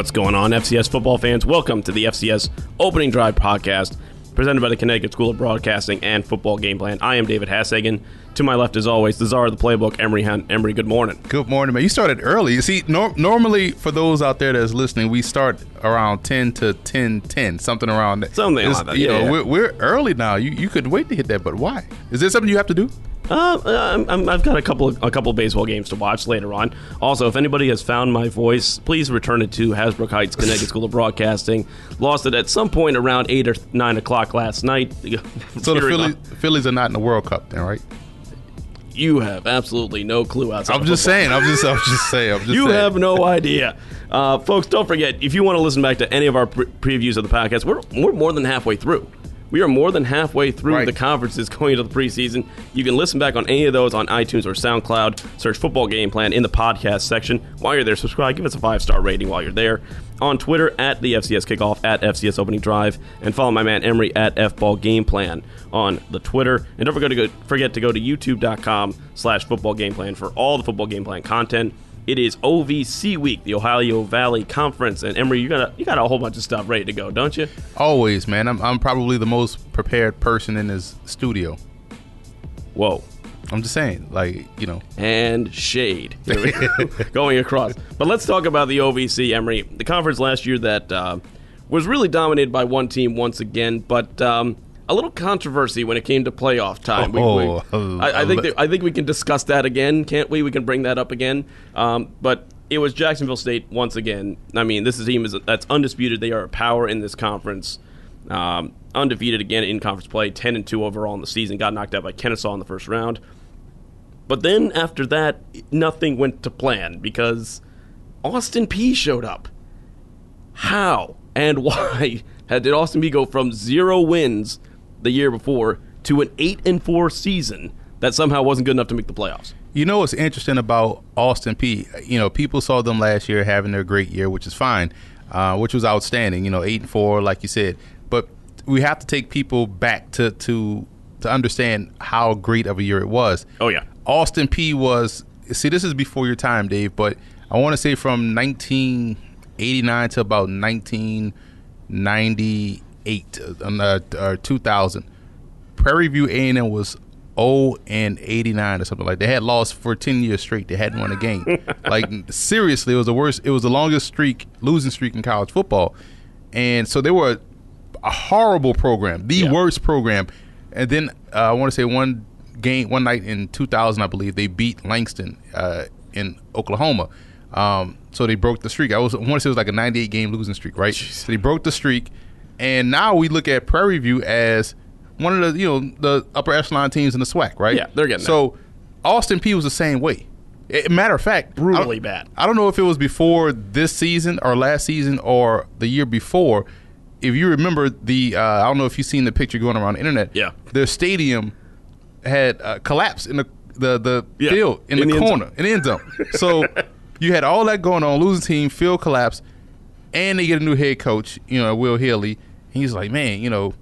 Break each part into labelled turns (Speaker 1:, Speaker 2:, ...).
Speaker 1: What's going on, FCS football fans? Welcome to the FCS Opening Drive podcast, presented by the Connecticut School of Broadcasting and Football Game Plan. I am David Hassagen. To my left, as always, the czar of the playbook, Emery Hunt. Emery, good morning.
Speaker 2: Good morning, man. You started early. You see, nor- normally for those out there that's listening, we start around ten to ten ten, something around that.
Speaker 1: Something
Speaker 2: It's-
Speaker 1: like that,
Speaker 2: You
Speaker 1: yeah,
Speaker 2: know,
Speaker 1: yeah.
Speaker 2: We're, we're early now. You you could wait to hit that, but why? Is there something you have to do?
Speaker 1: Uh, I'm, I'm, I've got a couple of, a couple of baseball games to watch later on. Also, if anybody has found my voice, please return it to Hasbrouck Heights Connecticut School of Broadcasting. Lost it at some point around eight or nine o'clock last night.
Speaker 2: So the Phillies, Phillies are not in the World Cup, then, right?
Speaker 1: you have absolutely no clue outside.
Speaker 2: I'm
Speaker 1: of
Speaker 2: just
Speaker 1: football.
Speaker 2: saying. I'm just. I'm just saying. I'm just.
Speaker 1: You
Speaker 2: saying.
Speaker 1: have no idea. Uh, folks, don't forget, if you want to listen back to any of our pre- previews of the podcast, we're, we're more than halfway through. We are more than halfway through
Speaker 2: Right.
Speaker 1: the conferences going into the preseason. You can listen back on any of those on iTunes or SoundCloud. Search Football Game Plan in the podcast section. While you're there, subscribe. Give us a five star rating while you're there. On Twitter, at the FCS Kickoff, at FCS Opening Drive, and follow my man Emery at FBall Game Plan on the Twitter. And don't forget to go, forget to go to youtube.com slash football game plan for all the football game plan content. It is OVC week, the Ohio Valley Conference, and Emery, you got a you got a whole bunch of stuff ready to go, don't you?
Speaker 2: Always, man. I'm. I'm probably the most prepared person in this studio.
Speaker 1: Whoa,
Speaker 2: I'm just saying, like you know.
Speaker 1: and shade Here we go. going across. But let's talk about the OVC, Emery, the conference last year that uh, was really dominated by one team once again, but um, a little controversy when it came to playoff time. We- we-
Speaker 2: Oh,
Speaker 1: I, I think that, I think we can discuss that again, can't we? We can bring that up again. Um, but it was Jacksonville State once again. I mean, this is team is- that's undisputed. They are a power in this conference. Um, undefeated again in conference play, ten and two overall in the season. Got knocked out by Kennesaw in the first round. But then after that, nothing went to plan because Austin Peay showed up. How and why had did Austin Peay go from zero wins the year before to an eight and four season that somehow wasn't good enough to make the playoffs?
Speaker 2: You know what's interesting about Austin Peay? You know, people saw them last year having their great year, which is fine, uh, which was outstanding. You know, eight and four, like you said. But we have to take people back to to to understand how great of a year it was.
Speaker 1: Oh yeah,
Speaker 2: Austin Peay was. See, this is before your time, Dave, but I want to say from 1989 to about 1998 um, uh, or 2000. Prairie View A&M was 0 and 89 or something like. They had lost for 10 years straight. They hadn't won a game. like seriously, it was the worst. It was the longest streak, losing streak in college football, and so they were a horrible program, the
Speaker 1: Yeah.
Speaker 2: worst program. And then uh, I want to say one game, one night in 2000, I believe they beat Langston uh, in Oklahoma. Um, so they broke the streak. I was I want to say it was like a 98 game losing streak, right? So they broke the streak, and now we look at Prairie View as one of the you know the upper echelon teams in the SWAC, right?
Speaker 1: Yeah, they're getting
Speaker 2: so. Austin Peay was the same way. Eh, matter of fact,
Speaker 1: Brutally
Speaker 2: I
Speaker 1: bad.
Speaker 2: I don't know if it was before this season or last season or the year before. If you remember the, uh, I don't know if you've seen the picture going around the internet.
Speaker 1: Yeah.
Speaker 2: their stadium had uh, collapsed in the the, the
Speaker 1: Yeah,
Speaker 2: field in,
Speaker 1: in
Speaker 2: the,
Speaker 1: the
Speaker 2: corner in the end zone. So you had all that going on, losing team, field collapse, and they get a new head coach. You know, Will Healy. He's like, man, you know,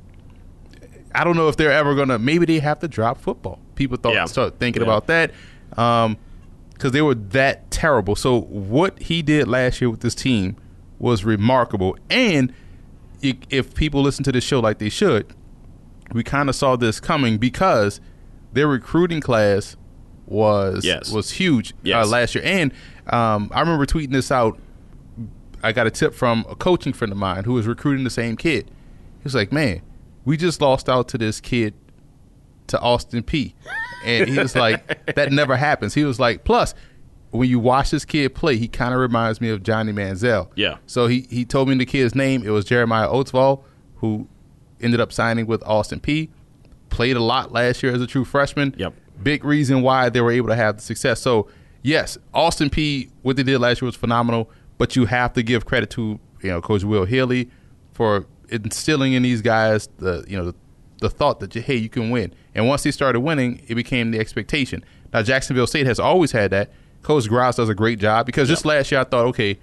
Speaker 2: I don't know if they're ever gonna. Maybe they have to drop football. People thought
Speaker 1: Yeah.
Speaker 2: start thinking
Speaker 1: Yeah.
Speaker 2: about that because they were that terrible. So what he did last year with this team was remarkable. And if people listen to this show like they should, we kind of saw this coming because their recruiting class was
Speaker 1: Yes.
Speaker 2: was huge
Speaker 1: Yes.
Speaker 2: uh, last year. And um, I remember tweeting this out. I got a tip from a coaching friend of mine who was recruiting the same kid. He was like, "Man, we just lost out to this kid to Austin Peay." And he was like, "That never happens." He was like, "Plus, when you watch this kid play, he kind of reminds me of Johnny Manziel."
Speaker 1: Yeah.
Speaker 2: So he he told me the kid's name. It was Jeremiah Oatsvall, who ended up signing with Austin Peay. Played a lot last year as a true freshman.
Speaker 1: Yep.
Speaker 2: Big reason why they were able to have the success. So yes, Austin Peay. What they did last year was phenomenal. But you have to give credit to you know Coach Will Healy for instilling in these guys the you know the, the thought that hey you can win. And once they started winning, it became the expectation. Now Jacksonville State has always had that. Coach Grass does a great job because just last year I thought okay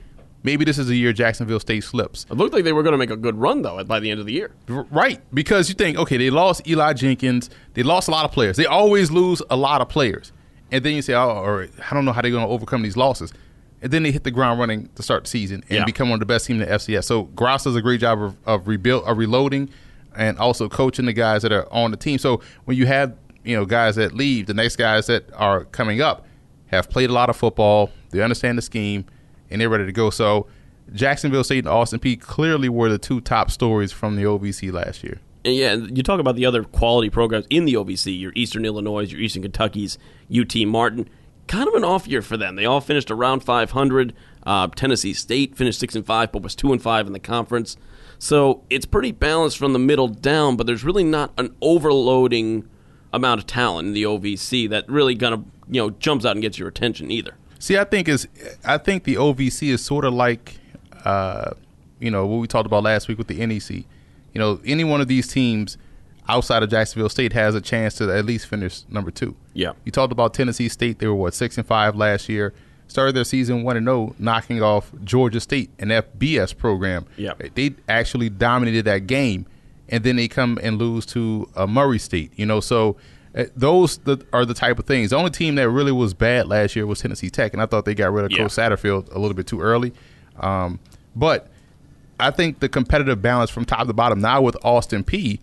Speaker 2: maybe this is a year Jacksonville State slips.
Speaker 1: It looked like they were going to make a good run though by the end of the year.
Speaker 2: Right, because you think, okay, they lost Eli Jenkins, they lost a lot of players. They always lose a lot of players, and then you say, oh, or I don't know how they're going to overcome these losses. And then they hit the ground running to start the season and
Speaker 1: Yeah.
Speaker 2: become one of the best teams in the FCS. So Grass does a great job of, of rebuild, of reloading, and also coaching the guys that are on the team. So when you have you know guys that leave, the next guys that are coming up have played a lot of football, they understand the scheme, and they're ready to go. So Jacksonville State and Austin Peay clearly were the two top stories from the OVC last year.
Speaker 1: And yeah, you talk about the other quality programs in the OVC, your Eastern Illinois, your Eastern Kentucky's, UT Martin. Kind of an off year for them. They all finished around 500. Uh, Tennessee State finished six and five, but was two and five in the conference. So it's pretty balanced from the middle down, but there's really not an overloading amount of talent in the OVC that really kind of you know jumps out and gets your attention either.
Speaker 2: See, I think is I think the OVC is sort of like, uh, you know, what we talked about last week with the NEC. You know, any one of these teams outside of Jacksonville State has a chance to at least finish number two.
Speaker 1: Yeah.
Speaker 2: You talked about Tennessee State; they were what six and five last year. Started their season one and zero, knocking off Georgia State, an FBS program.
Speaker 1: Yeah.
Speaker 2: They actually dominated that game, and then they come and lose to uh, Murray State. You know, so uh, those the, are the type of things. The only team that really was bad last year was Tennessee Tech, and I thought they got rid of
Speaker 1: Yeah.
Speaker 2: Coach Satterfield a little bit too early. Um, but I think the competitive balance from top to bottom now with Austin Peay,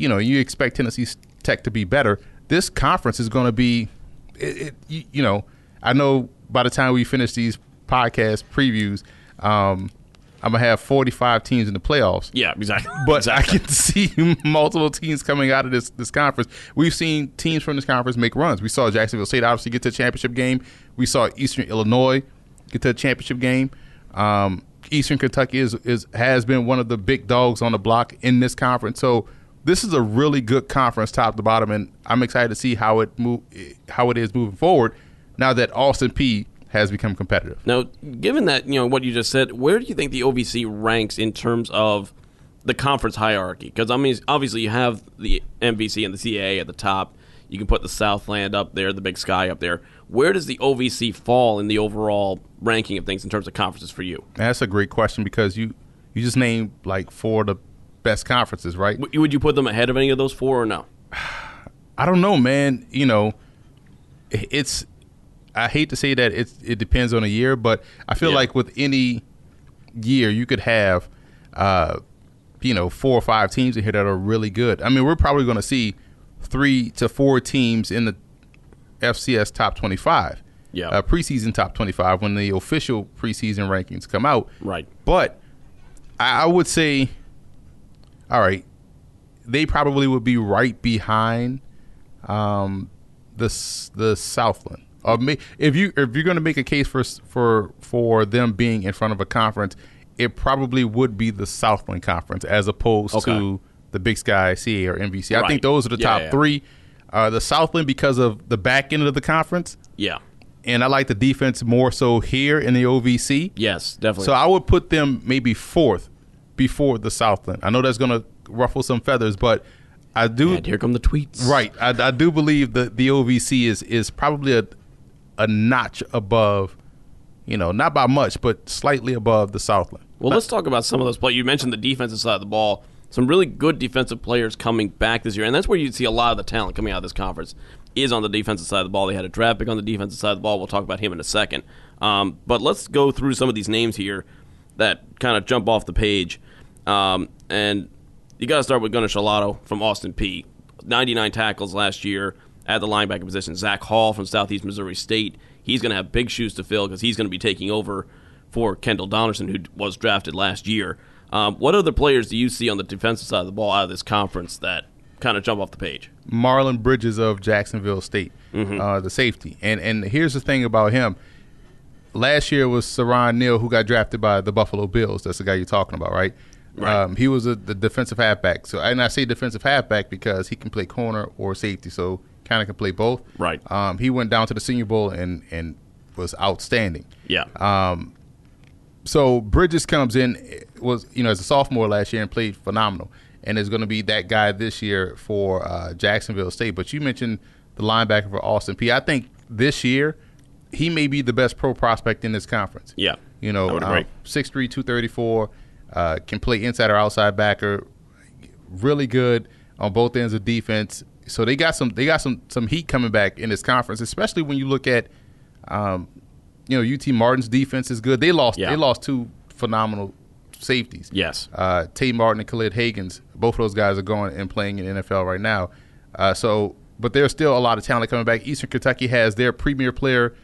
Speaker 2: you know, you expect Tennessee Tech to be better. This conference is going to be, it, it, you, know, I know by the time we finish these podcast previews, um, I'm gonna have 45 teams in the playoffs.
Speaker 1: Yeah, exactly.
Speaker 2: But
Speaker 1: exactly.
Speaker 2: I can see multiple teams coming out of this this conference. We've seen teams from this conference make runs. We saw Jacksonville State obviously get to the championship game. We saw Eastern Illinois get to the championship game. Um, Eastern Kentucky is is has been one of the big dogs on the block in this conference. So this is a really good conference, top to bottom, and I'm excited to see how it move how it is moving forward. Now that Austin Peay has become competitive.
Speaker 1: Now, given that you know what you just said, where do you think the OVC ranks in terms of the conference hierarchy? Because I mean, obviously you have the MVC and the CAA at the top. You can put the Southland up there, the Big Sky up there. Where does the OVC fall in the overall ranking of things in terms of conferences for you?
Speaker 2: That's a great question because you you just named like four of the best conferences, right?
Speaker 1: W- Would you put them ahead of any of those four or no?
Speaker 2: I don't know, man. You know, it's. I hate to say that it's it depends on a year, but I feel
Speaker 1: Yeah.
Speaker 2: like with any year you could have, uh, you know, four or five teams in here that are really good. I mean, we're probably going to see three to four teams in the FCS top twenty-five,
Speaker 1: Yeah.
Speaker 2: uh, preseason top twenty-five when the official preseason rankings come out.
Speaker 1: Right.
Speaker 2: But I, I would say, all right, they probably would be right behind um, the the Southland. Or may, if you if you're going to make a case for for for them being in front of a conference, it probably would be the Southland Conference as opposed
Speaker 1: Okay.
Speaker 2: to the Big Sky, CA, or NBC. I think those are the
Speaker 1: Yeah,
Speaker 2: top
Speaker 1: yeah.
Speaker 2: three. Uh, the Southland because of the back end of the conference,
Speaker 1: Yeah.
Speaker 2: and I like the defense more so here in the OVC.
Speaker 1: Yes, definitely.
Speaker 2: So I would put them maybe fourth before the Southland. I know that's going to ruffle some feathers, but I do
Speaker 1: and here come the tweets.
Speaker 2: right. I, I do believe that the OVC is is probably a a notch above, you know, not by much, but slightly above the Southland.
Speaker 1: Well, let's talk about some of those players. You mentioned the defensive side of the ball. Some really good defensive players coming back this year, and that's where you see a lot of the talent coming out of this conference is on the defensive side of the ball. They had a draft pick on the defensive side of the ball. We'll talk about him in a second. Um, but let's go through some of these names here that kind of jump off the page. Um, and you got to start with Gunnar Scholato from Austin Peay. 99 tackles last year at the linebacker position. Zach Hall from Southeast Missouri State. He's going to have big shoes to fill because he's going to be taking over for Kendall Donaldson, who was drafted last year. Um, what other players do you see on the defensive side of the ball out of this conference that kind of jump off the page?
Speaker 2: Marlon Bridges of Jacksonville State,
Speaker 1: Mm-hmm.
Speaker 2: uh, the safety. And and here's the thing about him. Last year was Siran Neal, who got drafted by the Buffalo Bills. That's the guy you're talking about, right?
Speaker 1: Right.
Speaker 2: Um, he was a, the defensive halfback. So, and I say defensive halfback because he can play corner or safety, so kind of can play both.
Speaker 1: Right.
Speaker 2: Um, he went down to the Senior Bowl and and was outstanding.
Speaker 1: Yeah.
Speaker 2: Um, so Bridges comes in was you know as a sophomore last year and played phenomenal, and is going to be that guy this year for uh, Jacksonville State. But you mentioned the linebacker for Austin Peay. I think this year he may be the best pro prospect in this conference.
Speaker 1: yeah.
Speaker 2: You know,
Speaker 1: I would
Speaker 2: um,
Speaker 1: agree.
Speaker 2: 6'3", 234, uh, can play inside or outside backer, really good on both ends of defense. So they got some they got some some heat coming back in this conference, especially when you look at, um, you know UT Martin's defense is good. They lost.
Speaker 1: Yeah.
Speaker 2: They lost two phenomenal safeties.
Speaker 1: Yes.
Speaker 2: Uh, Tate Martin and Khalid Hagens. Both of those guys are going and playing in the NFL right now. Uh, so, but there's still a lot of talent coming back. Eastern Kentucky has their premier player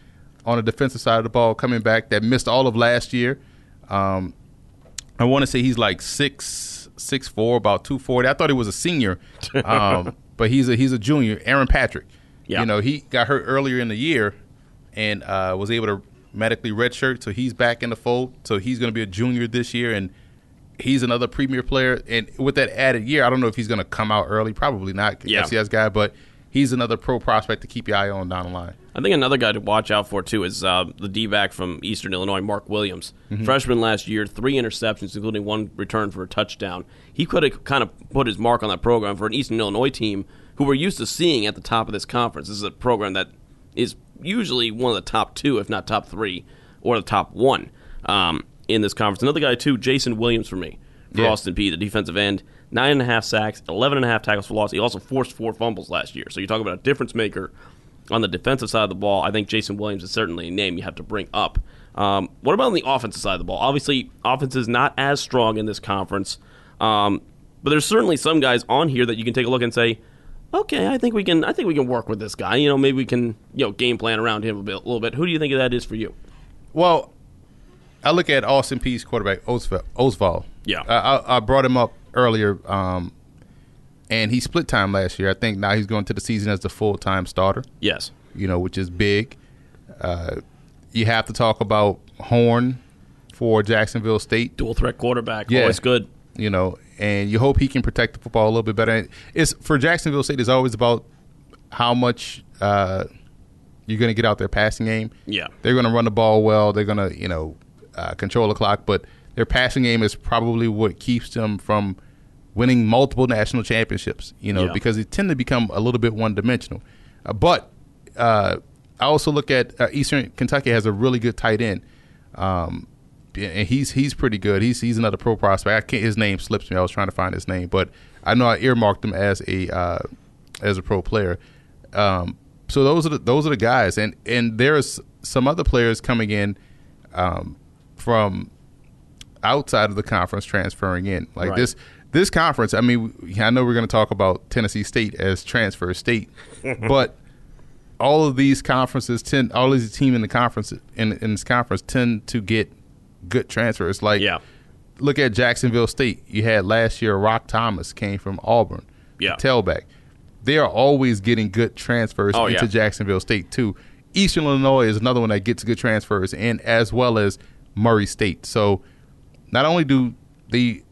Speaker 2: on the defensive side of the ball coming back that missed all of last year. Um, I want to say he's like six six four, about two forty. I thought he was a senior, um, but he's a he's a junior. Aaron Patrick.
Speaker 1: Yeah.
Speaker 2: You know, he got hurt earlier in the year and uh, was able to medically redshirt, so he's back in the fold. So he's going to be a junior this year, and he's another premier player. And with that added year, I don't know if he's going to come out early. Probably not,
Speaker 1: Yeah.
Speaker 2: FCS guy, but he's another pro prospect to keep your eye on down the line.
Speaker 1: I think another guy to watch out for too is uh, the D back from Eastern Illinois, Mark Williams.
Speaker 2: Mm-hmm.
Speaker 1: Freshman last year, three interceptions, including one return for a touchdown. He could have kind of put his mark on that program for an Eastern Illinois team who we're used to seeing at the top of this conference. This is a program that is usually one of the top two, if not top three, or the top one um, in this conference. Another guy too, Jason Williams for me for
Speaker 2: Yeah.
Speaker 1: Austin Peay, the defensive end. Nine and a half sacks, eleven and a half tackles for loss. He also forced four fumbles last year. So you talk about a difference maker on the defensive side of the ball. I think Jason Williams is certainly a name you have to bring up. Um, what about on the offensive side of the ball? Obviously, offense is not as strong in this conference, um, but there's certainly some guys on here that you can take a look and say, okay, I think we can. I think we can work with this guy. You know, maybe we can you know game plan around him a, bit, a little bit. Who do you think that is for you?
Speaker 2: Well, I look at Austin Peay's quarterback. Oatsvall.
Speaker 1: Yeah.
Speaker 2: I, I brought him up earlier, um, and he split time last year. I think now he's going to the season as the full time starter.
Speaker 1: Yes.
Speaker 2: You know, which is big. Uh, you have to talk about Horn for Jacksonville State.
Speaker 1: Dual threat quarterback,
Speaker 2: Yeah.
Speaker 1: always good.
Speaker 2: You know, and you hope he can protect the football a little bit better. It's for Jacksonville State. It's always about how much uh, you're going to get out their passing game.
Speaker 1: Yeah.
Speaker 2: They're going to run the ball well. They're going to, you know, uh, control the clock. But their passing game is probably what keeps them from winning multiple national championships. You know,
Speaker 1: Yeah.
Speaker 2: because they tend to become a little bit one dimensional. Uh, but uh, I also look at uh, Eastern Kentucky has a really good tight end. Um, and he's he's pretty good. He's he's another pro prospect. I can't, his name slips me. I was trying to find his name, but I know I earmarked him as a uh, as a pro player. Um, so those are the, those are the guys, and and there's some other players coming in um, from outside of the conference transferring in. Like
Speaker 1: Right.
Speaker 2: this this conference. I mean, I know we're going to talk about Tennessee State as transfer state, but all of these conferences tend all these teams in the conference in, in this conference tend to get good transfers. Like
Speaker 1: Yeah.
Speaker 2: look at Jacksonville State. You had last year Rock Thomas came from Auburn.
Speaker 1: Yeah.
Speaker 2: Tailback. They are always getting good transfers
Speaker 1: Oh,
Speaker 2: into
Speaker 1: yeah.
Speaker 2: Jacksonville State too. Eastern Illinois is another one that gets good transfers and as well as Murray State. So not only do they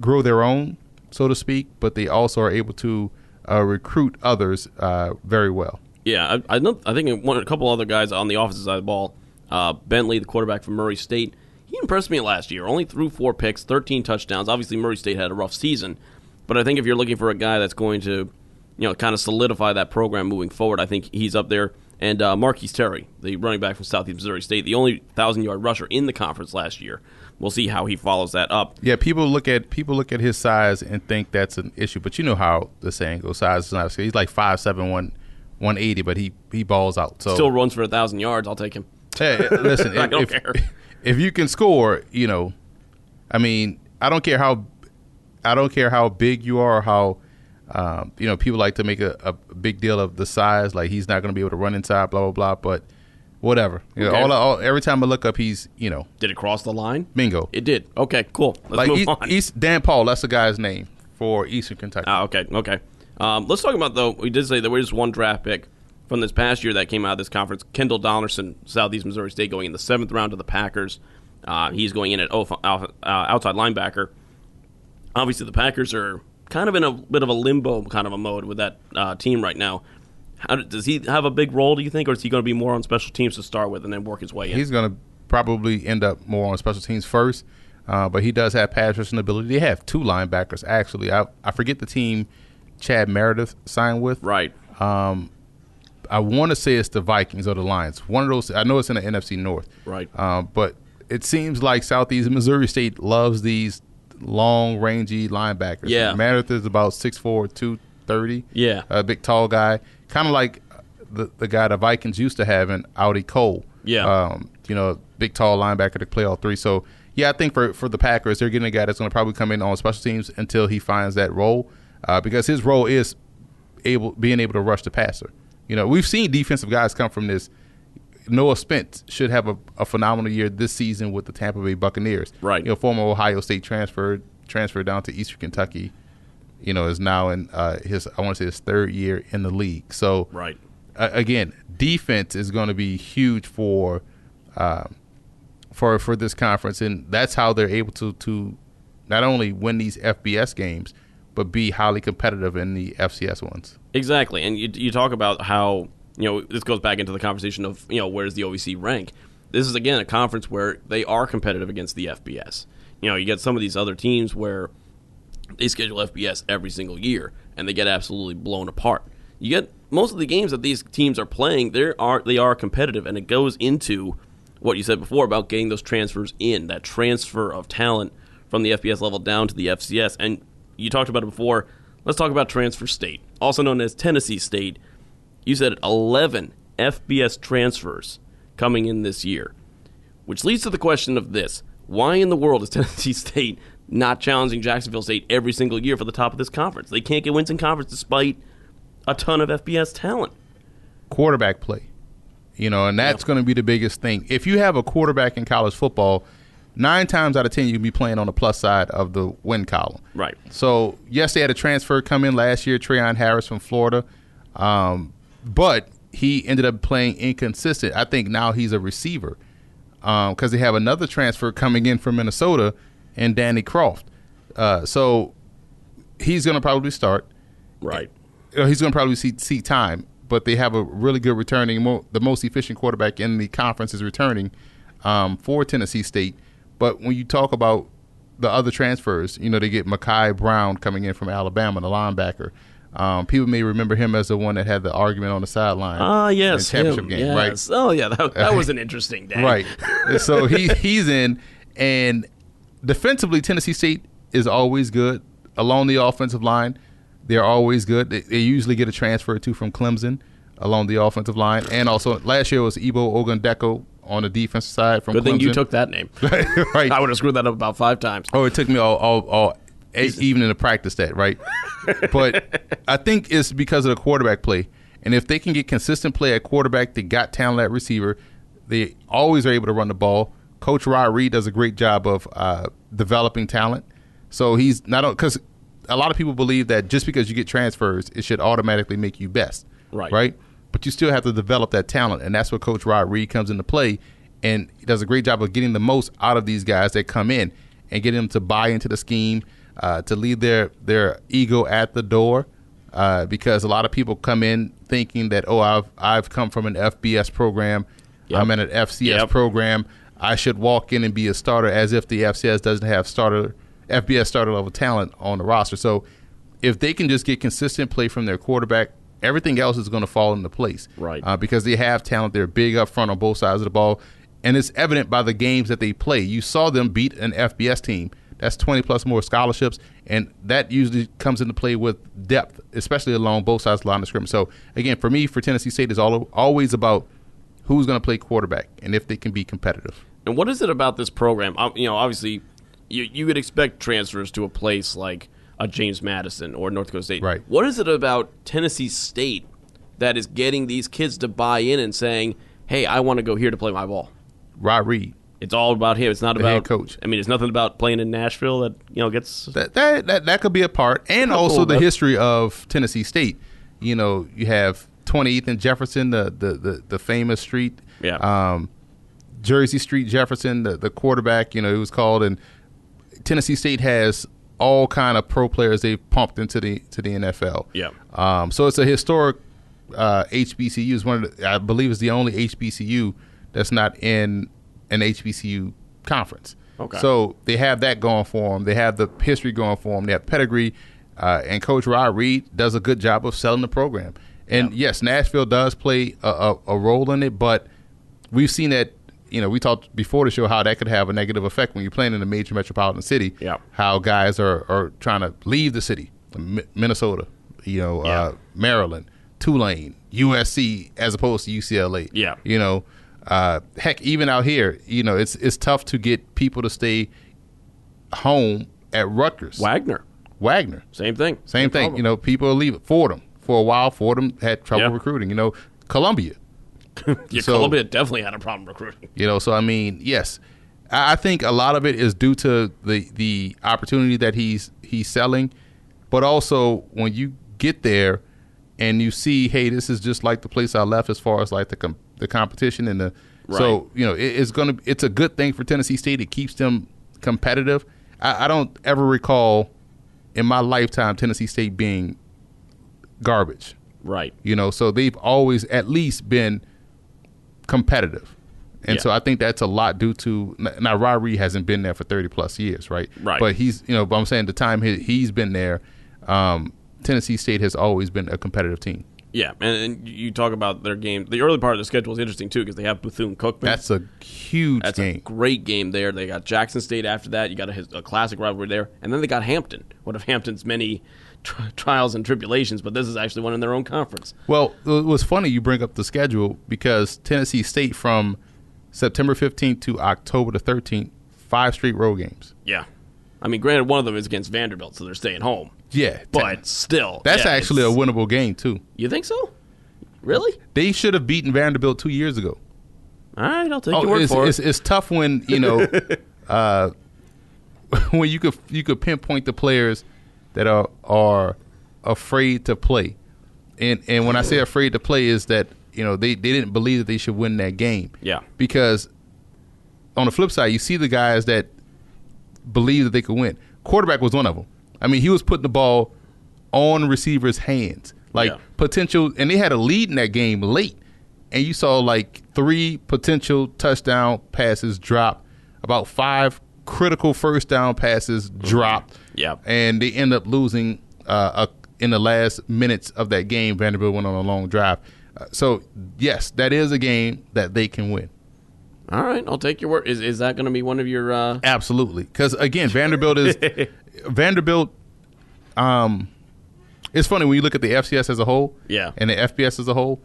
Speaker 2: grow their own, so to speak, but they also are able to uh, recruit others uh, very well.
Speaker 1: Yeah, I, I, know, I think one, a couple other guys on the offensive side of the ball. Uh, Bentley, the quarterback from Murray State, he impressed me last year. Only threw four picks, 13 touchdowns. Obviously, Murray State had a rough season, but I think if you're looking for a guy that's going to, you know, kind of solidify that program moving forward, I think he's up there. And uh, Marquise Terry, the running back from Southeast Missouri State, the only thousand yard rusher in the conference last year. We'll see how he follows that up.
Speaker 2: Yeah, people look at people look at his size and think that's an issue, but you know how the saying goes: size is not a skill. He's like five seven one. 180, but he he balls out. So
Speaker 1: Still runs for a thousand yards. I'll take him.
Speaker 2: Hey, listen,
Speaker 1: I
Speaker 2: if,
Speaker 1: don't
Speaker 2: if,
Speaker 1: care.
Speaker 2: if you can score, you know, I mean, I don't care how, I don't care how big you are, or how, um, you know, people like to make a, a big deal of the size. Like he's not going to be able to run inside, blah blah blah. But whatever. You know,
Speaker 1: Okay.
Speaker 2: all, all every time I look up, he's you know,
Speaker 1: Did it cross the line?
Speaker 2: bingo.
Speaker 1: It did. Okay, cool. Let's
Speaker 2: like
Speaker 1: move
Speaker 2: East,
Speaker 1: on.
Speaker 2: East Dan Paul, that's the guy's name for Eastern Kentucky.
Speaker 1: Ah, okay, okay. Um, let's talk about though. We did say there was one draft pick from this past year that came out of this conference. Kendall Donaldson, Southeast Missouri State, going in the seventh round to the Packers. Uh, he's going in at oh, uh, outside linebacker. Obviously, the Packers are kind of in a bit of a limbo kind of a mode with that uh, team right now. How, does he have a big role? Do you think, or is he going to be more on special teams to start with and then work his way in?
Speaker 2: He's going to probably end up more on special teams first, uh, but he does have pass rushing ability. They have two linebackers actually. I I forget the team Chad Meredith signed with.
Speaker 1: right.
Speaker 2: I want to say it's the Vikings or the Lions. One of those. I know it's in the NFC North.
Speaker 1: Right.
Speaker 2: Um, but it seems like Southeast Missouri State loves these long, rangy linebackers.
Speaker 1: Yeah.
Speaker 2: Meredith is about 6'4", 230.
Speaker 1: Yeah.
Speaker 2: A big, tall guy. Kind of like the the guy the Vikings used to have in Audie Cole.
Speaker 1: Yeah.
Speaker 2: Um, you know, big tall linebacker to play all three. So yeah, I think for for the Packers, they're getting a guy that's going to probably come in on special teams until he finds that role, uh, because his role is able being able to rush the passer. You know, we've seen defensive guys come from this. Noah Spence should have a, a phenomenal year this season with the Tampa Bay Buccaneers.
Speaker 1: Right.
Speaker 2: You know, former Ohio State transfer transferred down to Eastern Kentucky. You know, is now in uh, his I want to say his third year in the league. So
Speaker 1: Right.
Speaker 2: uh, again, defense is going to be huge for um, for for this conference, and that's how they're able to to not only win these FBS games, but be highly competitive in the FCS ones.
Speaker 1: Exactly, and you, you talk about how you know this goes back into the conversation of you know where's the OVC rank. This is again a conference where they are competitive against the FBS. You know, you get some of these other teams where they schedule FBS every single year and they get absolutely blown apart. You get most of the games that these teams are playing, they are they are competitive, and it goes into what you said before about getting those transfers in that transfer of talent from the FBS level down to the FCS. And you talked about it before. Let's talk about Transfer State, also known as Tennessee State. You said 11 FBS transfers coming in this year, which leads to the question of this: Why in the world is Tennessee State not challenging Jacksonville State every single year for the top of this conference? They can't get wins in conference despite a ton of FBS talent.
Speaker 2: Quarterback play, you know, and that's going to be the biggest thing. If you have a quarterback in college football, nine times out of ten you'll be playing on the plus side of the win column.
Speaker 1: Right.
Speaker 2: So yes, they had a transfer come in last year, Treon Harris from Florida, um, but he ended up playing inconsistent. I think now he's a receiver because they have another transfer coming in from Minnesota and Demry Croft. Uh, so he's going to probably start.
Speaker 1: Right.
Speaker 2: Uh, He's going to probably see see time, but they have a really good returning. Mo- the most efficient quarterback in the conference is returning um, for Tennessee State. But when you talk about the other transfers, you know they get Mekhi Brown coming in from Alabama, the linebacker. Um, people may remember him as the one that had the argument on the sideline.
Speaker 1: Ah, yes,
Speaker 2: in the championship
Speaker 1: him.
Speaker 2: game, right?
Speaker 1: Oh, yeah, that, that was an interesting day.
Speaker 2: Right. So he he's in, and defensively, Tennessee State is always good along the offensive line. They're always good. They, they usually get a transfer or two from Clemson along the offensive line, and also last year was Ebo Ogundeko on the defensive side from
Speaker 1: Good
Speaker 2: Clemson.
Speaker 1: thing you took that name.
Speaker 2: right.
Speaker 1: I would have screwed that up about five times.
Speaker 2: Oh, it took me all, all, all eight evening to practice that, right? but I think it's because of the quarterback play. And if they can get consistent play at quarterback, they got talent at receiver. They always are able to run the ball. Coach Rod Reed does a great job of uh, developing talent. So he's not because a lot of people believe that just because you get transfers, it should automatically make you best.
Speaker 1: Right.
Speaker 2: Right. But you still have to develop that talent, and that's where Coach Rod Reed comes into play. And he does a great job of getting the most out of these guys that come in and getting them to buy into the scheme, uh, to leave their their ego at the door. Uh, because a lot of people come in thinking that oh I've I've come from an FBS program,
Speaker 1: Yep.
Speaker 2: I'm in an FCS
Speaker 1: Yep.
Speaker 2: program, I should walk in and be a starter as if the FCS doesn't have starter FBS starter level talent on the roster. So if they can just get consistent play from their quarterback, everything else is going to fall into place.
Speaker 1: Right.
Speaker 2: Uh, because they have talent. They're big up front on both sides of the ball. And it's evident by the games that they play. You saw them beat an FBS team. That's 20 plus more scholarships. And that usually comes into play with depth, especially along both sides of the line of scrimmage. So, again, for me, for Tennessee State, it's all, always about who's going to play quarterback and if they can be competitive.
Speaker 1: And what is it about this program? Um, you know, obviously, you you would expect transfers to a place like a James Madison or North Dakota State.
Speaker 2: Right.
Speaker 1: What is it about Tennessee State that is getting these kids to buy in and saying, "Hey, I want to go here to play my ball."
Speaker 2: Rod Reed.
Speaker 1: It's all about him. It's not
Speaker 2: The
Speaker 1: about
Speaker 2: coach.
Speaker 1: I mean, it's nothing about playing in Nashville that you know gets.
Speaker 2: that that that, that could be a part, and also
Speaker 1: cool,
Speaker 2: the history of Tennessee State. You know, you have 20th and Jefferson, the the the, the famous street.
Speaker 1: Yeah.
Speaker 2: Um, Jersey Street Jefferson, the the quarterback. You know, it was called, and Tennessee State has all kind of pro players they pumped into the to the NFL.
Speaker 1: Yeah.
Speaker 2: Um, so it's a historic uh, HBCU. It's one of the, I believe it's the only HBCU that's not in an HBCU conference.
Speaker 1: Okay.
Speaker 2: So they have that going for them. They have the history going for them. They have pedigree, uh, and Coach Rod Reed does a good job of selling the program. And yes, Nashville does play a, a, a role in it, but we've seen that. You know, we talked before the show how that could have a negative effect when you're playing in a major metropolitan city.
Speaker 1: Yeah.
Speaker 2: How guys are, are trying to leave the city, Mi- Minnesota, you know, uh, Maryland, Tulane, USC, as opposed to UCLA.
Speaker 1: Yeah.
Speaker 2: You know, Uh, heck, even out here, you know, it's it's tough to get people to stay home at Rutgers.
Speaker 1: Wagner,
Speaker 2: Wagner,
Speaker 1: same thing.
Speaker 2: same thing.
Speaker 1: problem.
Speaker 2: You know, people are leaving. Fordham for a while. Fordham had trouble
Speaker 1: Yeah.
Speaker 2: recruiting. You know, Columbia.
Speaker 1: yeah,
Speaker 2: so-
Speaker 1: Columbia definitely had a problem recruiting.
Speaker 2: You know, so I mean, yes, I I think a lot of it is due to the the opportunity that he's he's selling, but also when you get there and you see, hey, this is just like the place I left as far as like the com- the competition and the so you know it, it's gonna it's a good thing for Tennessee State. It keeps them competitive. I, I don't ever recall in my lifetime Tennessee State being garbage.
Speaker 1: Right.
Speaker 2: You know, so they've always at least been competitive. And
Speaker 1: Yeah.
Speaker 2: so I think that's a lot due to now Reed hasn't been there for 30 plus years, right?
Speaker 1: Right.
Speaker 2: But he's, you know, but I'm saying the time he, he's been there, um, Tennessee State has always been a competitive team.
Speaker 1: Yeah, and, and you talk about their game. The early part of the schedule is interesting too because they have Bethune Cookman.
Speaker 2: That's a huge
Speaker 1: That's a great game there. They got Jackson State after that. You got a, a classic rivalry there, and then they got Hampton. One of Hampton's many tri- trials and tribulations, but this is actually one in their own conference.
Speaker 2: Well, it was funny you bring up the schedule because Tennessee State from September 15th to October the 13th, five straight road games.
Speaker 1: Yeah, I mean, granted, one of them is against Vanderbilt, so they're staying home.
Speaker 2: Yeah.
Speaker 1: But still,
Speaker 2: that's
Speaker 1: yeah,
Speaker 2: actually a winnable game, too.
Speaker 1: You think so? Really?
Speaker 2: They should have beaten Vanderbilt two years ago.
Speaker 1: All right, I'll take
Speaker 2: Oh,
Speaker 1: your word
Speaker 2: it's,
Speaker 1: for
Speaker 2: it's,
Speaker 1: it.
Speaker 2: it's tough when you know uh, when you could you could pinpoint the players that are are afraid to play, and and when I say afraid to play is that you know they, they didn't believe that they should win that game.
Speaker 1: Yeah.
Speaker 2: because on the flip side, you see the guys that believe that they could win. Quarterback was one of them. I mean, he was putting the ball on receivers' hands, like
Speaker 1: Yeah.
Speaker 2: potential, and they had a lead in that game late, and you saw like three potential touchdown passes drop, about five critical first down passes drop,
Speaker 1: Yeah.
Speaker 2: and they end up losing uh, a, in the last minutes of that game. Vanderbilt went on a long drive, uh, so yes, that is a game that they can win.
Speaker 1: All right, I'll take your word. Is is that going to be one of your? Uh,
Speaker 2: Absolutely, because again, Vanderbilt is Vanderbilt. Um, it's funny when you look at the FCS as a whole,
Speaker 1: Yeah.
Speaker 2: and the FBS as a whole,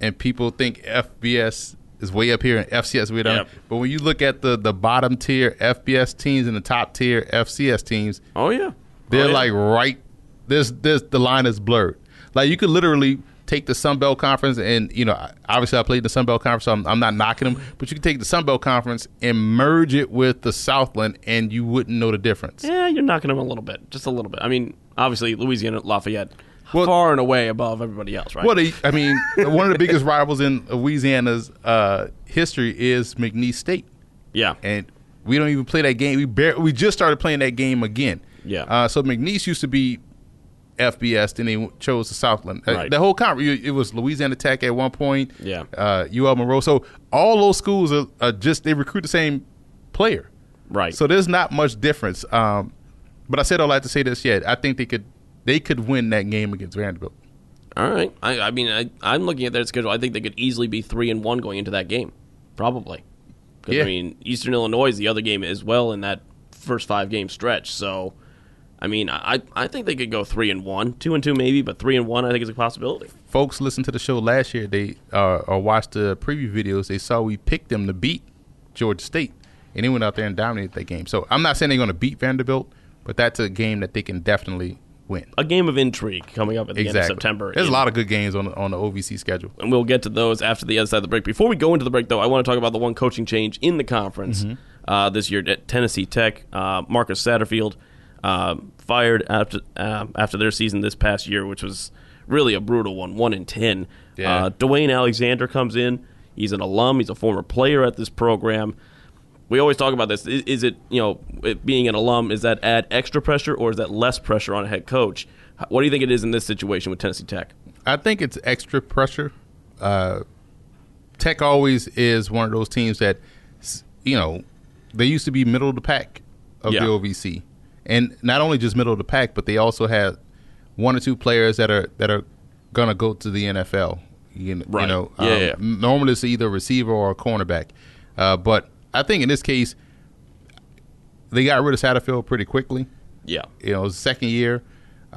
Speaker 2: and people think FBS is way up here and FCS way down.
Speaker 1: Yep.
Speaker 2: But when you look at the the bottom tier FBS teams and the top tier FCS teams,
Speaker 1: oh yeah,
Speaker 2: they're
Speaker 1: Oh, yeah.
Speaker 2: like right. This this the line is blurred. Like you could literally take the Sun Belt Conference, and you know, obviously I played the Sun Belt Conference, so I'm, I'm not knocking them. But you could take the Sun Belt Conference and merge it with the Southland, and you wouldn't know the difference.
Speaker 1: Yeah, you're knocking them a little bit, just a little bit. I mean, obviously Louisiana Lafayette
Speaker 2: Well-
Speaker 1: far and away above everybody else, right?
Speaker 2: Well, they, I mean, one of the biggest rivals in Louisiana's uh, history is McNeese State,
Speaker 1: yeah,
Speaker 2: and we don't even play that game. We bar- we just started playing that game again.
Speaker 1: Yeah.
Speaker 2: Uh, so McNeese used to be FBS, then they chose the Southland. Uh, The whole conference, it was Louisiana Tech at one point.
Speaker 1: Yeah.
Speaker 2: Uh, UL Monroe. So all those schools are, are just they recruit the same player.
Speaker 1: right.
Speaker 2: So there's not much difference. Um, but I said I'd like to say this yet. I think they could they could win that game against Vanderbilt.
Speaker 1: All right. I, I mean, I, I'm looking at their schedule. I think they could easily be three and one going into that game, probably. Because
Speaker 2: Yeah.
Speaker 1: I mean, Eastern Illinois is the other game as well in that first five game stretch. So, I mean, I I think they could go three and one, two and two maybe, but three and one I think is a possibility.
Speaker 2: folks listened to the show last year, they uh, or watched the preview videos, they saw we picked them to beat Georgia State, and they went out there and dominated that game. So I'm not saying they're going to beat Vanderbilt, but that's a game that they can definitely win.
Speaker 1: A game of intrigue coming up at the end of September.
Speaker 2: There's a lot of good games on the, on the OVC schedule.
Speaker 1: and we'll get to those after the other side of the break. Before we go into the break, though, I want to talk about the one coaching change in the conference
Speaker 2: Mm-hmm.
Speaker 1: uh, this year at Tennessee Tech. Uh, Marcus Satterfield uh, fired after uh, after their season this past year, which was really a brutal one, one in ten.
Speaker 2: Yeah.
Speaker 1: Uh, Dewayne Alexander comes in. He's an alum. He's a former player at this program. We always talk about this. Is, is it you know it being an alum? Is that add extra pressure or is that less pressure on a head coach? What do you think it is in this situation with Tennessee Tech?
Speaker 2: I think it's extra pressure. Uh, Tech always is one of those teams that, you know, they used to be middle of the pack of
Speaker 1: Yeah.
Speaker 2: the OVC, and not only just middle of the pack, but they also have one or two players that are that are gonna go to the NFL. You,
Speaker 1: Right.
Speaker 2: you know,
Speaker 1: Yeah,
Speaker 2: um,
Speaker 1: yeah.
Speaker 2: normally it's either a receiver or a cornerback, uh, but I think in this case, they got rid of Satterfield pretty quickly
Speaker 1: Yeah.
Speaker 2: you know, second year.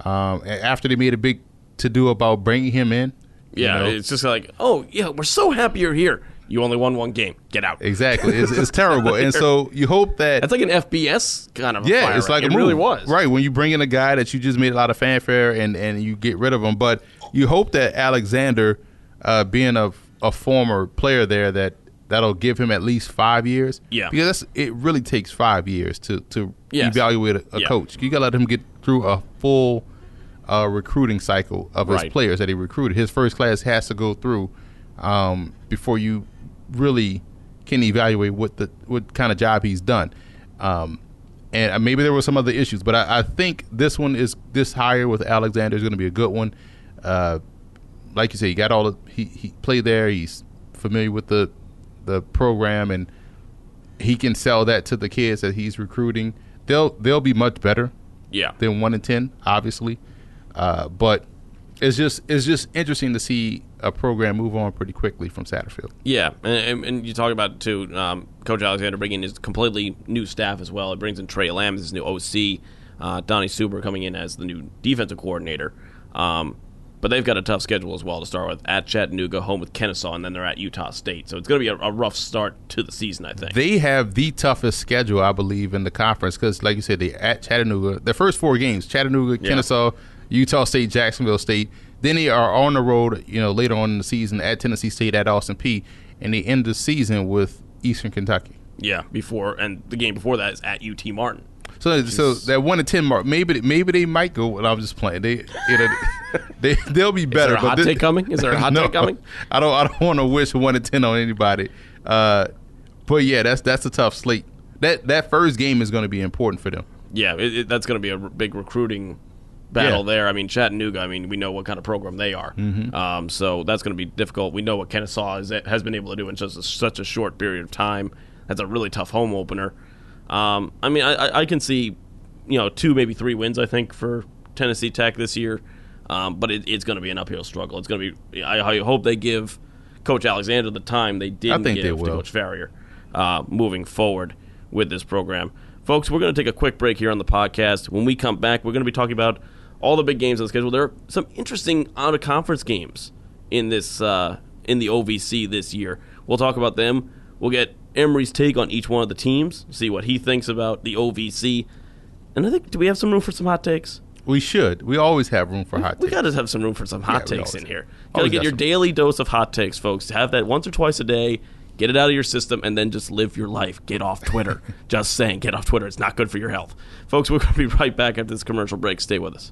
Speaker 2: Um, after they made a big to do about bringing him in. you
Speaker 1: Yeah,
Speaker 2: know.
Speaker 1: it's just like, oh yeah, we're so happy you're here. You only won one game. Get out.
Speaker 2: Exactly. It's, it's terrible. And so you hope that
Speaker 1: That's like an FBS kind of. a
Speaker 2: yeah, it's like
Speaker 1: it really was.
Speaker 2: right when you bring in a guy that you just made a lot of fanfare and and you get rid of him. But you hope that Alexander, uh, being a a former player there, that that'll give him at least five years.
Speaker 1: Yeah.
Speaker 2: because that's, it really takes five years to to
Speaker 1: Yes.
Speaker 2: evaluate a, a
Speaker 1: Yeah.
Speaker 2: coach. You got to let him get through a full uh, recruiting cycle of his
Speaker 1: Right.
Speaker 2: players that he recruited. His first class has to go through um, before you really can evaluate what the what kind of job he's done. Um, and uh, maybe there were some other issues, but I, I think this one is this hire with Alexander is going to be a good one. Uh, like you say, he got all the he, he played there. He's familiar with the the program, and he can sell that to the kids that he's recruiting. They'll they'll be much better
Speaker 1: Yeah.
Speaker 2: than one in ten, obviously. Uh, but it's just it's just interesting to see a program move on pretty quickly from Satterfield.
Speaker 1: Yeah, and, and, you talk about too, um, Coach Alexander bringing his completely new staff as well. It brings in Trey Lamb as his new OC, uh, Donnie Suber coming in as the new defensive coordinator. Um, but they've got a tough schedule as well to start with at Chattanooga, home with Kennesaw, and then they're at Utah State. So it's going to be a, a rough start to the season, I think.
Speaker 2: They have the toughest schedule, I believe, in the conference because, like you said, they at Chattanooga. The first four games: Chattanooga,
Speaker 1: Yeah.
Speaker 2: Kennesaw, Utah State, Jacksonville State. Then they are on the road, you know, later on in the season at Tennessee State, at Austin Peay, and they end the season with Eastern Kentucky.
Speaker 1: yeah, before and the game before that is at UT Martin.
Speaker 2: So, so that one to ten mark, maybe maybe they might go. Well, I'm just playing. They, you know, they they'll be better.
Speaker 1: there a
Speaker 2: but
Speaker 1: hot
Speaker 2: this-
Speaker 1: take coming? Is there a hot
Speaker 2: No,
Speaker 1: take coming?
Speaker 2: I don't. I don't want to wish one to ten on anybody. Uh, but yeah, that's that's a tough slate. That that first game is going to be important for them.
Speaker 1: Yeah, it, it, that's going to be a r- big recruiting battle
Speaker 2: Yeah.
Speaker 1: there. I mean, Chattanooga. I mean, we know what kind of program they are,
Speaker 2: Mm-hmm.
Speaker 1: um, so that's going to be difficult. We know what Kennesaw is, has been able to do in just a, such a short period of time. That's a really tough home opener. Um, I mean, I, I, can see, you know, two maybe three wins. I think for Tennessee Tech this year, um, but it, it's going to be an uphill struggle. It's going to be. I, I hope they give Coach Alexander the time they didn't
Speaker 2: think they
Speaker 1: give to. Coach Farrier uh, moving forward with this program. Folks, we're going to take a quick break here on the podcast. When we come back, we're going to be talking about all the big games on the schedule. There are some interesting out of conference games in this uh, in the OVC this year. We'll talk about them. We'll get Emery's take on each one of the teams, see what he thinks about the OVC. And I think, do we have some room for some hot takes?
Speaker 2: We should. We always have room for hot
Speaker 1: We
Speaker 2: takes.
Speaker 1: We got to have some room for some hot
Speaker 2: Yeah,
Speaker 1: takes in here. Got to get
Speaker 2: got
Speaker 1: your daily dose of hot takes, folks. Have that once or twice a day. Get it out of your system and then just live your life. Get off Twitter. just saying, get off Twitter. It's not good for your health. Folks, we're going to be right back after this commercial break. Stay with us.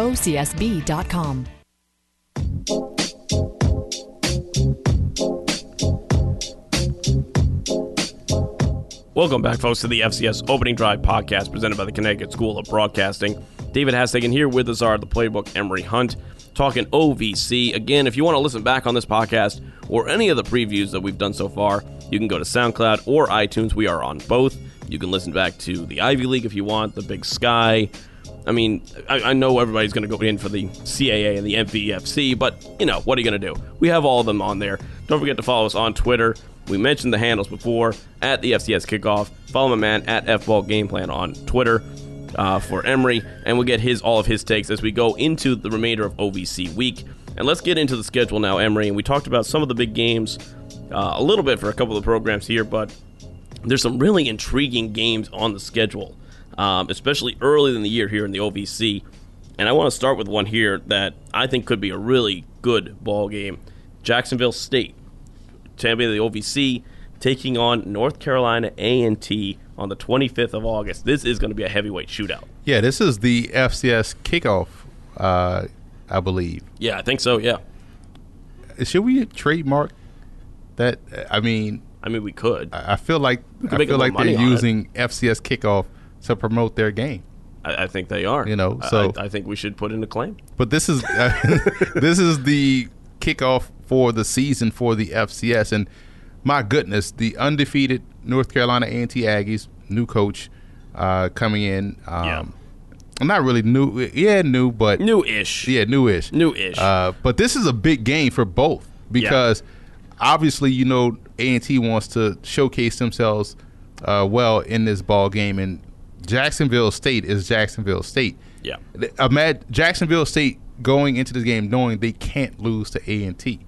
Speaker 3: gocsb.com.
Speaker 1: Welcome back, folks, to the FCS Opening Drive podcast presented by the Connecticut School of Broadcasting. David Hastagen here with us are the playbook Emery Hunt talking OVC. Again, if you want to listen back on this podcast or any of the previews that we've done so far, you can go to SoundCloud or iTunes. We are on both. You can listen back to the Ivy League if you want, the Big Sky. I mean, I, I know everybody's going to go in for the CAA and the MVFC, but you know, what are you going to do? We have all of them on there. Don't forget to follow us on Twitter. We mentioned the handles before at the FCS kickoff. Follow my man at FBall Game Plan on Twitter uh, for Emery, and we'll get his all of his takes as we go into the remainder of OVC week. And let's get into the schedule now, Emery. And we talked about some of the big games uh, a little bit for a couple of the programs here, but there's some really intriguing games on the schedule, um, especially early in the year here in the OVC. And I want to start with one here that I think could be a really good ball game. Jacksonville State Tampa the OVC, taking on North Carolina A&T on the 25th of August. This is going to be a heavyweight shootout.
Speaker 2: Yeah, this is the FCS kickoff, uh, I believe.
Speaker 1: Yeah, I think so. Yeah,
Speaker 2: Should we trademark that? I mean,
Speaker 1: I mean we could.
Speaker 2: I feel like I feel like they're
Speaker 1: on it.
Speaker 2: using FCS kickoff to promote their game.
Speaker 1: I, I think they are.
Speaker 2: You know, so-
Speaker 1: I, I think we should put in a claim.
Speaker 2: But this is this is the kickoff for the season for the FCS, and my goodness, the undefeated North Carolina A&T Aggies, new coach uh, coming in. Um,
Speaker 1: Yeah.
Speaker 2: Not really new, yeah, new, but
Speaker 1: New-ish.
Speaker 2: yeah, newish,
Speaker 1: New-ish.
Speaker 2: Uh, but this is a big game for both because obviously, you know, A and T wants to showcase themselves uh, well in this ball game, and Jacksonville State is Jacksonville State.
Speaker 1: Yeah.
Speaker 2: Imagine Jacksonville State going into this game knowing they can't lose to A and T.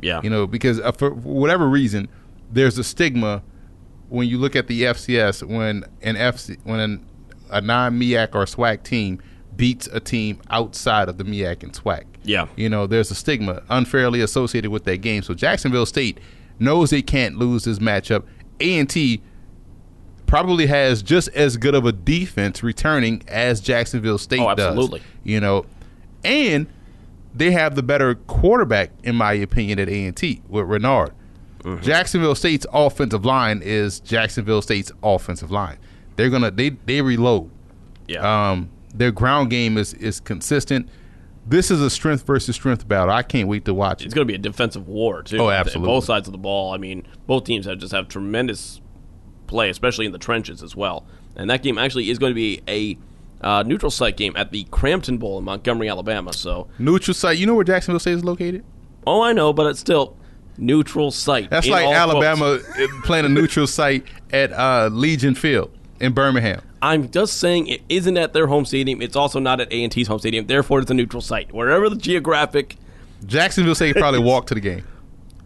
Speaker 1: Yeah.
Speaker 2: You know, because uh, for whatever reason, there's a stigma when you look at the FCS when an FC when an, a non MEAC or SWAC team beats a team outside of the MEAC and SWAC.
Speaker 1: Yeah.
Speaker 2: You know, there's a stigma unfairly associated with that game. So Jacksonville State knows they can't lose this matchup. A and T probably has just as good of a defense returning as Jacksonville State
Speaker 1: Oh,
Speaker 2: does.
Speaker 1: absolutely.
Speaker 2: You know, and they have the better quarterback, in my opinion, at A and T with Raynard.
Speaker 1: Mm-hmm.
Speaker 2: Jacksonville State's offensive line is Jacksonville State's offensive line. They're gonna they they reload.
Speaker 1: yeah.
Speaker 2: Um, their ground game is is consistent. This is a strength versus strength battle. I can't wait to watch
Speaker 1: it's
Speaker 2: it.
Speaker 1: It's going to be a defensive war too.
Speaker 2: Oh, absolutely.
Speaker 1: Both sides of the ball. I mean, both teams have just have tremendous play, especially in the trenches as well. And that game actually is going to be a uh, neutral site game at the Crampton Bowl in Montgomery, Alabama. So,
Speaker 2: Neutral site. You know where Jacksonville State is located?
Speaker 1: oh, I know, but it's still neutral site.
Speaker 2: That's like Alabama uh, playing a neutral site at uh, Legion Field in Birmingham.
Speaker 1: I'm just saying it isn't at their home stadium. It's also not at A&T's home stadium. Therefore, it's a neutral site. Wherever the geographic
Speaker 2: Jacksonville State probably walked to the game.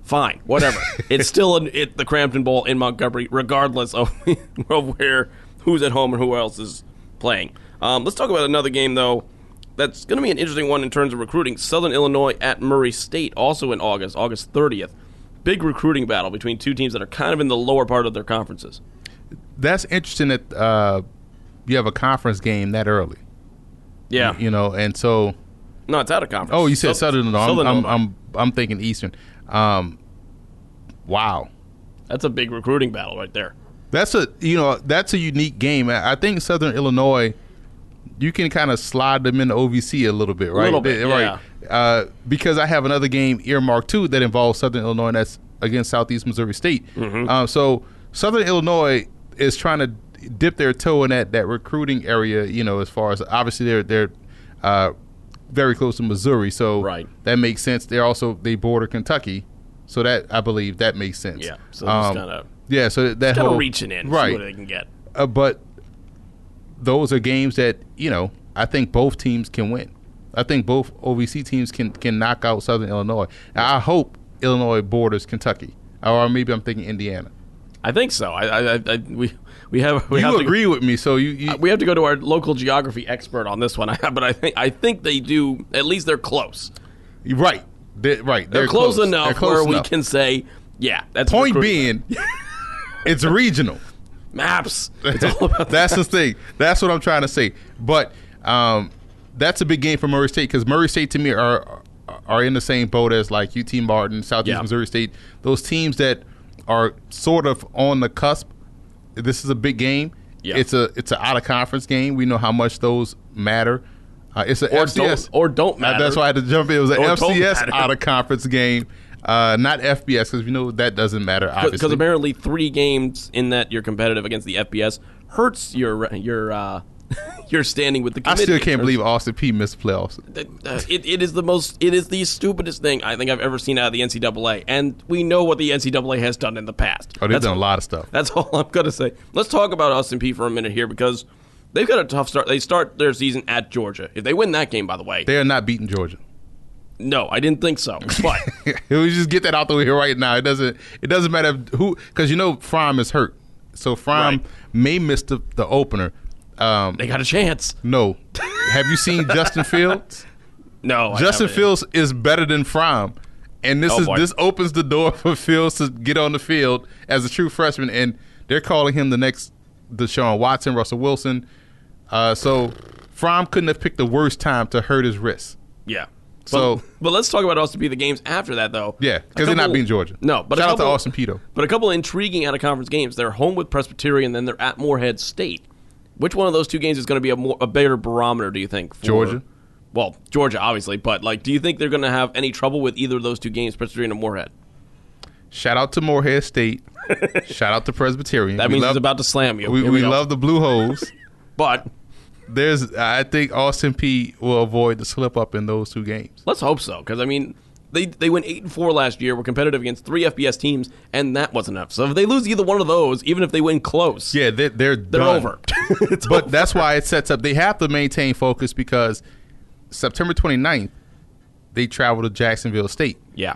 Speaker 1: Fine, whatever. it's still an, it, the Crampton Bowl in Montgomery, regardless of, of where who's at home and who else is playing. Um, let's talk about another game though. That's going to be an interesting one in terms of recruiting. Southern Illinois at Murray State, also in August, August 30th. Big recruiting battle between two teams that are kind of in the lower part of their conferences.
Speaker 2: That's interesting that uh, you have a conference game that early.
Speaker 1: Yeah,
Speaker 2: You know, and so
Speaker 1: no, it's out of conference.
Speaker 2: oh, you said
Speaker 1: Sou-
Speaker 2: Southern. I'm,
Speaker 1: Southern
Speaker 2: I'm,
Speaker 1: Illinois.
Speaker 2: I'm I'm thinking Eastern. Um, wow.
Speaker 1: That's a big recruiting battle right there.
Speaker 2: That's a you know that's a unique game. I think Southern Illinois, you can kind of slide them into OVC a little bit, right?
Speaker 1: A little bit,
Speaker 2: They- right? Uh, because I have another game earmarked too that involves Southern Illinois. And that's against Southeast Missouri State.
Speaker 1: Mm-hmm.
Speaker 2: Um, so Southern Illinois is trying to dip their toe in that that recruiting area. You know, as far as obviously they're they're uh, very close to Missouri, so
Speaker 1: Right.
Speaker 2: that makes sense. They're also they border Kentucky, so that I believe that makes sense.
Speaker 1: Yeah, so
Speaker 2: Um,
Speaker 1: kinda-
Speaker 2: yeah, so that
Speaker 1: Kind
Speaker 2: whole
Speaker 1: of reaching in, see
Speaker 2: right?
Speaker 1: what they can get.
Speaker 2: Uh, but those are games that you know I think both teams can win. I think both OVC teams can can knock out Southern Illinois. Now, I hope Illinois borders Kentucky, or maybe I'm thinking Indiana.
Speaker 1: I think so. I, I, I, I we we have we
Speaker 2: you
Speaker 1: have to-
Speaker 2: agree with me, so you, you
Speaker 1: Uh, we have to go to our local geography expert on this one, but I think I think they do. At least they're close.
Speaker 2: right, they're, right.
Speaker 1: They're, close, enough
Speaker 2: They're close
Speaker 1: where we can say, yeah, that's
Speaker 2: Point being, it's regional.
Speaker 1: maps. It's all about
Speaker 2: that's the thing. That's what I'm trying to say. But um, that's a big game for Murray State because Murray State to me are are in the same boat as like UT Martin, Southeast
Speaker 1: Yeah.
Speaker 2: Missouri State. Those teams that are sort of on the cusp. This is a big game.
Speaker 1: Yeah.
Speaker 2: It's a it's an out of conference game. We know how much those matter. Uh, it's an
Speaker 1: Or
Speaker 2: FCS
Speaker 1: don't- or don't
Speaker 2: Uh,
Speaker 1: matter.
Speaker 2: that's why I had to jump in. It was an
Speaker 1: Or
Speaker 2: FCS out of conference game, uh, not FBS because we know that doesn't matter. Obviously,
Speaker 1: because apparently three games in that you're competitive against the FBS hurts your your uh, your standing with the
Speaker 2: I still can't believe Austin Peay missed playoffs.
Speaker 1: Uh, it, it is the most it is the stupidest thing I think I've ever seen out of the NCAA, and we know what the NCAA has done in the past.
Speaker 2: Oh, they've
Speaker 1: That's
Speaker 2: done a lot of stuff.
Speaker 1: That's all I'm gonna say. Let's talk about Austin Peay for a minute here because they've got a tough start. They start their season at Georgia. If they win that game, by the way,
Speaker 2: They are not beating Georgia.
Speaker 1: no, I didn't think so. But
Speaker 2: we just get that out the way right now. It doesn't. It doesn't matter who, because you know Fromm is hurt, so Fromm
Speaker 1: Right.
Speaker 2: may miss the, the opener. Um,
Speaker 1: they got a chance.
Speaker 2: no, have you seen Justin Fields?
Speaker 1: No,
Speaker 2: Justin. Fields is better than Fromm, And this
Speaker 1: Oh,
Speaker 2: is
Speaker 1: boy.
Speaker 2: this opens the door for Fields to get on the field as a true freshman, and they're calling him the next Deshaun Watson, Russell Wilson. Uh, so Fromm couldn't have picked the worst time to hurt his wrist.
Speaker 1: Yeah.
Speaker 2: So-
Speaker 1: but, but let's talk about Austin Peay. The games after that, though.
Speaker 2: Yeah, because they're not being Georgia.
Speaker 1: No, but
Speaker 2: shout out to
Speaker 1: couple-
Speaker 2: Austin Peto.
Speaker 1: But a couple of intriguing out of conference games. They're home with Presbyterian, then they're at Morehead State. Which one of those two games is going to be a more a better barometer? Do you think? for-
Speaker 2: Georgia.
Speaker 1: Well, Georgia, obviously, but like, do you think they're going to have any trouble with either of those two games, Presbyterian and Morehead?
Speaker 2: Shout out to Morehead State. shout out to Presbyterian.
Speaker 1: That
Speaker 2: we
Speaker 1: means
Speaker 2: love,
Speaker 1: he's about to slam you.
Speaker 2: we,
Speaker 1: Here
Speaker 2: we love the Blue Hose.
Speaker 1: but
Speaker 2: There's, I think Austin Peay will avoid the slip up in those two games.
Speaker 1: let's hope so, because I mean, they they went eight and four last year. Were competitive against three FBS teams, and that wasn't enough. So if they lose either one of those, even if they win close,
Speaker 2: Yeah, they're they're,
Speaker 1: they're over. It's
Speaker 2: but
Speaker 1: over.
Speaker 2: that's why it sets up. They have to maintain focus because September 29th, they travel to Jacksonville State.
Speaker 1: yeah,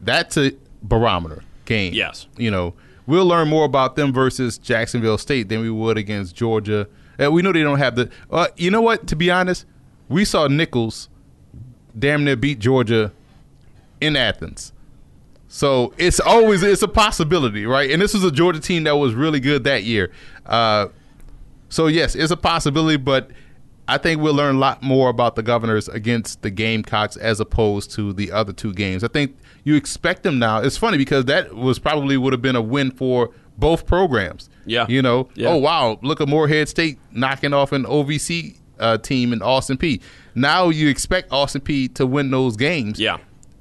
Speaker 2: That's a barometer game.
Speaker 1: Yes.
Speaker 2: You know, we'll learn more about them versus Jacksonville State than we would against Georgia. And we know they don't have the. Uh, you know what? To be honest, we saw Nicholls damn near beat Georgia in Athens. So it's always it's a possibility, right? And this was a Georgia team that was really good that year. Uh, so yes, it's a possibility, but I think we'll learn a lot more about the Governors against the Gamecocks as opposed to the other two games. I think you expect them now. It's funny because that was probably would have been a win for both programs.
Speaker 1: Yeah.
Speaker 2: you know.
Speaker 1: Yeah.
Speaker 2: Oh wow, look at Morehead State knocking off an OVC uh, team in Austin Peay. Now you expect Austin Peay to win those games.
Speaker 1: yeah.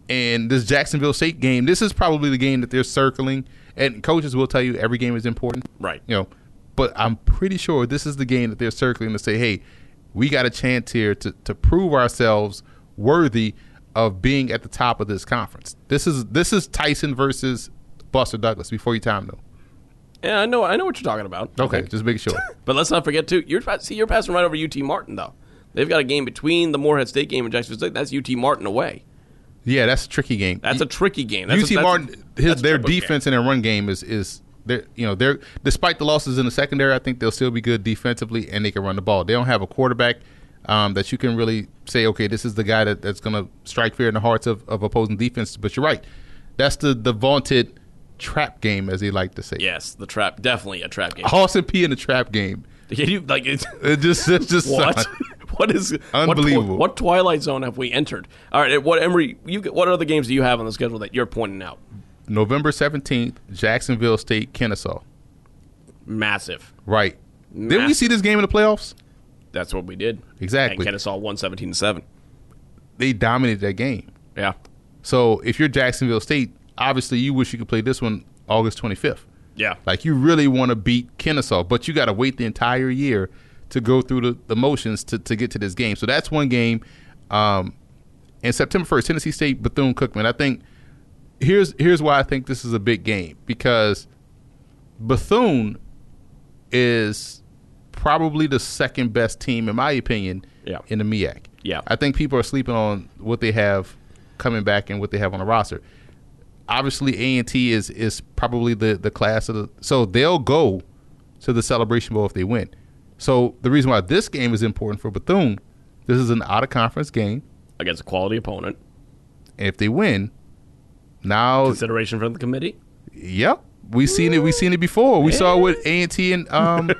Speaker 2: And this Jacksonville State game, this is probably the game that they're circling. And coaches will tell you every game is important.
Speaker 1: Right.
Speaker 2: You know, but I'm pretty sure this is the game that they're circling to say, hey, we got a chance here to, to prove ourselves worthy of being at the top of this conference. This is this is Tyson versus Buster Douglas before your time though.
Speaker 1: Yeah, I know. I know what you're talking about.
Speaker 2: Okay, just make sure.
Speaker 1: But let's not forget too. You're see, you're passing right over UT Martin though. They've got a game between the Morehead State game and Jacksonville State. That's UT Martin away.
Speaker 2: Yeah, that's a tricky game.
Speaker 1: That's a tricky game. That's
Speaker 2: UT
Speaker 1: a, that's
Speaker 2: Martin, his their
Speaker 1: game.
Speaker 2: defense and their run game is is they're you know they're despite the losses in the secondary, I think they'll still be good defensively and they can run the ball. They don't have a quarterback um, that you can really say, okay, this is the guy that, that's going to strike fear in the hearts of, of opposing defense. But you're right, that's the the vaunted trap game, as they like to say.
Speaker 1: Yes, the trap. Definitely a trap game.
Speaker 2: Austin Peay in the trap game.
Speaker 1: Can you like it's,
Speaker 2: It just it's just
Speaker 1: what? what is what
Speaker 2: Unbelievable.
Speaker 1: What, twilight zone have we entered? All right, what Emery? You what other games do you have on the schedule that you're pointing out?
Speaker 2: November seventeenth, Jacksonville State, Kennesaw.
Speaker 1: Massive.
Speaker 2: Right. Didn't we see this game in the playoffs?
Speaker 1: That's what we did.
Speaker 2: Exactly.
Speaker 1: And Kennesaw won 17 to seven.
Speaker 2: They dominated that game.
Speaker 1: Yeah.
Speaker 2: So if you're Jacksonville State, obviously you wish you could play this one August 25th.
Speaker 1: Yeah.
Speaker 2: Like you really want to beat Kennesaw, but you got to wait the entire year to go through the, the motions to, to get to this game. So that's one game. Um, and September 1st, Tennessee State, Bethune Cookman. I think here's here's why I think this is a big game because Bethune is probably the second best team in my opinion
Speaker 1: Yeah.
Speaker 2: in the MEAC.
Speaker 1: Yeah.
Speaker 2: I think people are sleeping on what they have coming back and what they have on the roster. Obviously, A and T is is probably the the class of the so they'll go to the Celebration Bowl if they win. So the reason why this game is important for Bethune, this is an out of conference game,
Speaker 1: Against a quality opponent.
Speaker 2: and if they win, now
Speaker 1: Consideration from the committee.
Speaker 2: Yep, we've seen it. We've seen it before. We saw it with A and T and um,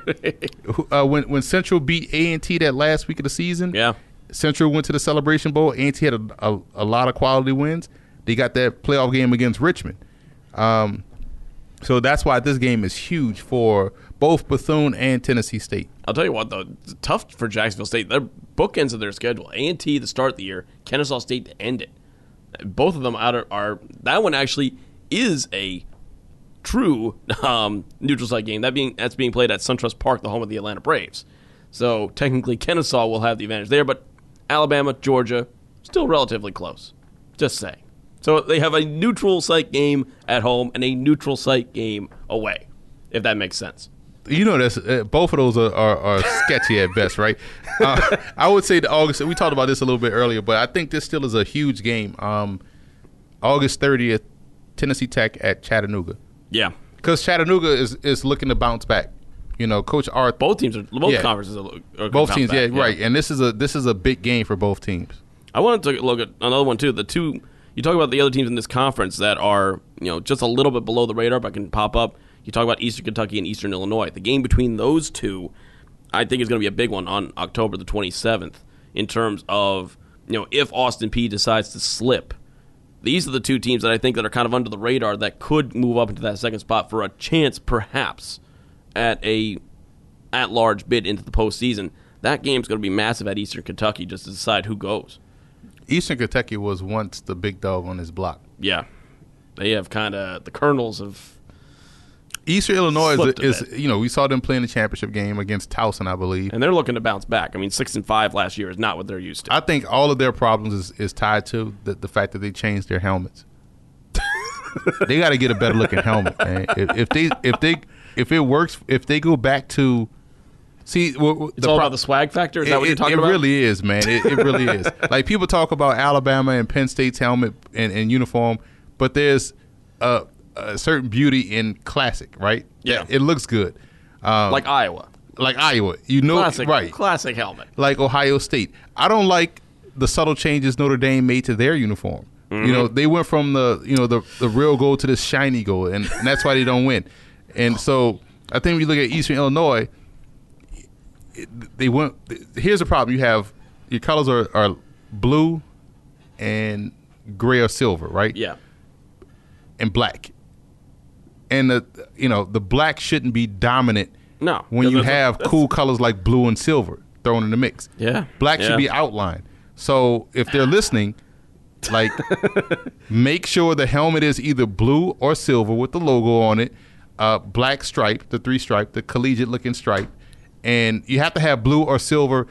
Speaker 2: uh, when when Central beat A and T that last week of the season.
Speaker 1: Yeah.
Speaker 2: Central went to the Celebration Bowl. A and T had a, a, a lot of quality wins. They got that playoff game against Richmond. Um, so that's why this game is huge for both Bethune and Tennessee State.
Speaker 1: I'll tell you what, though, tough for Jacksonville State. They're bookends of their schedule. A and T to start the year, Kennesaw State to end it. Both of them out are, are that one actually is a true um, neutral site game. That being that's being played at SunTrust Park, the home of the Atlanta Braves. So technically, Kennesaw will have the advantage there, but Alabama, Georgia, still relatively close. Just saying. So they have a neutral site game at home and a neutral site game away, if that makes sense.
Speaker 2: You know, that's uh, both of those are, are, are sketchy at best, right? Uh, I would say the August. We talked about this a little bit earlier, but I think this still is a huge game. Um, August thirtieth, Tennessee Tech at Chattanooga,
Speaker 1: Yeah.
Speaker 2: because Chattanooga is is looking to bounce back. You know, Coach Arth.
Speaker 1: Both teams are both
Speaker 2: Yeah.
Speaker 1: conferences are, are
Speaker 2: both teams,
Speaker 1: back,
Speaker 2: yeah, right. And this is a this is a big game for both teams.
Speaker 1: I wanted to look at another one too. The two, You talk about the other teams in this conference that are you know just a little bit below the radar, but can pop up. You talk about Eastern Kentucky and Eastern Illinois. The game between those two, I think, is going to be a big one on October the 27th in terms of you know if Austin Peay decides to slip. These are the two teams that I think that are kind of under the radar that could move up into that second spot for a chance, perhaps, at a at large bid into the postseason. That game's going to be massive at Eastern Kentucky just to decide who goes.
Speaker 2: Eastern Kentucky was once the big dog on this block.
Speaker 1: Yeah, they have kind of the kernels of
Speaker 2: Eastern Illinois is, is you know we saw them playing the championship game against Towson, I believe.
Speaker 1: and they're looking to bounce back. I mean, six and five last year is not what they're used to.
Speaker 2: I think all of their problems is, is tied to the, the fact that they changed their helmets. they got to get a better looking helmet, man. If, if they if they if it works, if they go back to see, w- w-
Speaker 1: it's all about the swag factor. Is that what you're talking
Speaker 2: it
Speaker 1: about?
Speaker 2: It really is, man. It, it really is. Like people talk about Alabama and Penn State's helmet and, and uniform, but there's a, a certain beauty in classic, right?
Speaker 1: Yeah.
Speaker 2: it looks good. Um,
Speaker 1: like Iowa,
Speaker 2: like Iowa, you know,
Speaker 1: classic,
Speaker 2: right?
Speaker 1: Classic helmet.
Speaker 2: Like Ohio State. I don't like the subtle changes Notre Dame made to their uniform.
Speaker 1: Mm-hmm.
Speaker 2: You know, they went from the you know the the real gold to this shiny gold, and, and that's why they don't win. And so I think when you look at Eastern Illinois, it- they went. Here's the problem: you have your colors are, are blue and gray or silver, right?
Speaker 1: Yeah,
Speaker 2: and black. And the you know the black shouldn't be dominant
Speaker 1: No,
Speaker 2: when you have cool colors like blue and silver thrown in the mix.
Speaker 1: Yeah,
Speaker 2: black
Speaker 1: yeah.
Speaker 2: should be outlined. So if they're listening, like make sure the helmet is either blue or silver with the logo on it, uh, black stripe, the three stripe, the collegiate looking stripe, and you have to have blue or silver.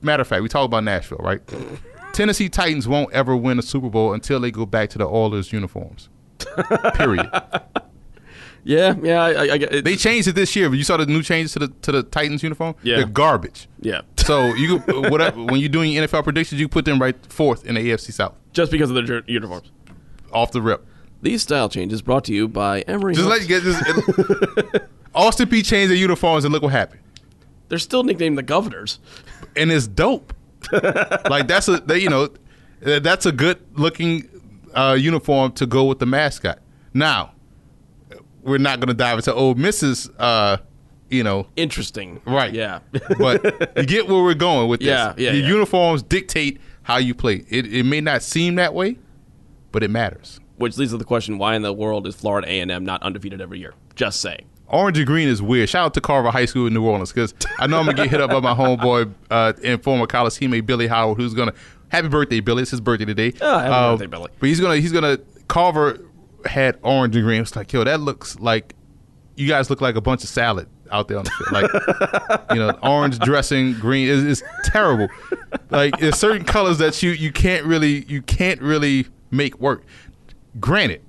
Speaker 2: Matter of fact, we talk about Nashville, right? Tennessee Titans won't ever win a Super Bowl until they go back to the Oilers uniforms. Period.
Speaker 1: Yeah, yeah. I, I, I.
Speaker 2: They changed it this year. You saw the new changes to the to the Titans uniform.
Speaker 1: Yeah.
Speaker 2: They're garbage.
Speaker 1: yeah,
Speaker 2: So you whatever when you're doing NFL predictions, you put them right fourth in the AFC South
Speaker 1: just because of their uniforms.
Speaker 2: off the rip.
Speaker 1: These style changes brought to you by Emory.
Speaker 2: Just let
Speaker 1: Hooks.
Speaker 2: you get this. Austin Peay changed their uniforms and look what happened.
Speaker 1: They're still nicknamed the Governors.
Speaker 2: And it's dope. like that's a they, you know that's a good looking uh, uniform to go with the mascot. Now we're not going to dive into old Mrs. Uh, you know
Speaker 1: Interesting.
Speaker 2: Right.
Speaker 1: Yeah.
Speaker 2: but you get where we're going with this.
Speaker 1: Yeah, yeah,
Speaker 2: Your
Speaker 1: yeah.
Speaker 2: uniforms dictate how you play. It, it may not seem that way, but it matters.
Speaker 1: Which leads to the question: Why in the world is Florida A and M not undefeated every year? Just saying.
Speaker 2: Orange and green is weird. Shout out to Carver High School in New Orleans because I know I'm gonna get hit up by my homeboy uh, and former college teammate Billy Howard, who's gonna happy birthday, Billy. It's his birthday today.
Speaker 1: Oh, happy
Speaker 2: Um,
Speaker 1: birthday, Billy.
Speaker 2: But he's gonna he's gonna Carver had orange and green. It's like yo, that looks like you guys look like a bunch of salad out there on the field. Like you know, orange dressing, green is is terrible. Like there's certain colors that you you can't really you can't really make work. Granted,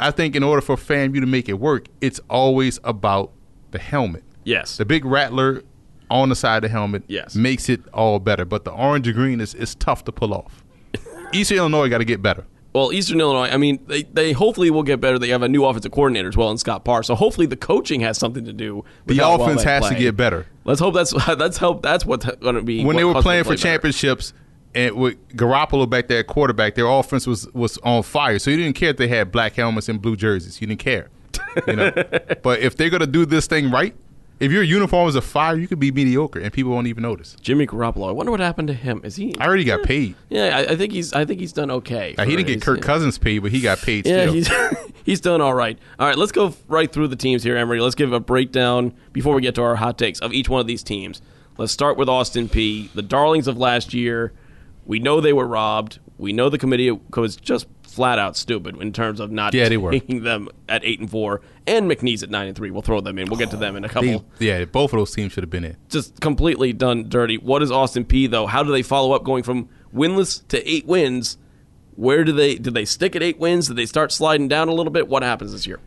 Speaker 2: I think in order for FAMU to make it work, it's always about the helmet.
Speaker 1: Yes.
Speaker 2: The big rattler on the side of the helmet
Speaker 1: Yes.
Speaker 2: makes it all better. But the orange and green is, is tough to pull off. Eastern Illinois got to get better.
Speaker 1: Well, Eastern Illinois, I mean, they, they hopefully will get better. They have a new offensive coordinator as well in Scott Parr. So hopefully the coaching has something to do with
Speaker 2: The offense has to get better.
Speaker 1: Let's hope that's that's hope that's what's going to be
Speaker 2: When they were playing for
Speaker 1: better.
Speaker 2: championships and with Garoppolo back there at quarterback, their offense was, was on fire. So you didn't care if they had black helmets and blue jerseys. You didn't care. You know? but if they're going to do this thing right, if your uniform is a fire, you could be mediocre and people won't even notice.
Speaker 1: Jimmy Garoppolo, I wonder what happened to him. Is he?
Speaker 2: I already got paid.
Speaker 1: Yeah, I, I think he's. I think he's done okay.
Speaker 2: Now, he didn't get Kirk Cousins paid, but he got paid
Speaker 1: Yeah,
Speaker 2: still.
Speaker 1: he's he's done all right. All right, let's go right through the teams here, Emery. Let's give a breakdown before we get to our hot takes of each one of these teams. Let's start with Austin Peay, the darlings of last year. We know they were robbed. We know the committee was just flat out stupid in terms of not
Speaker 2: Yeah,
Speaker 1: taking them at eight and four, and McNeese at nine and three. We'll throw them in. We'll get to them in a couple.
Speaker 2: They- yeah, both of those teams should have been in.
Speaker 1: just completely done dirty. What is Austin Peay though? How do they follow up going from winless to eight wins? Where do they did they stick at eight wins? Did they start sliding down a little bit? What happens this year?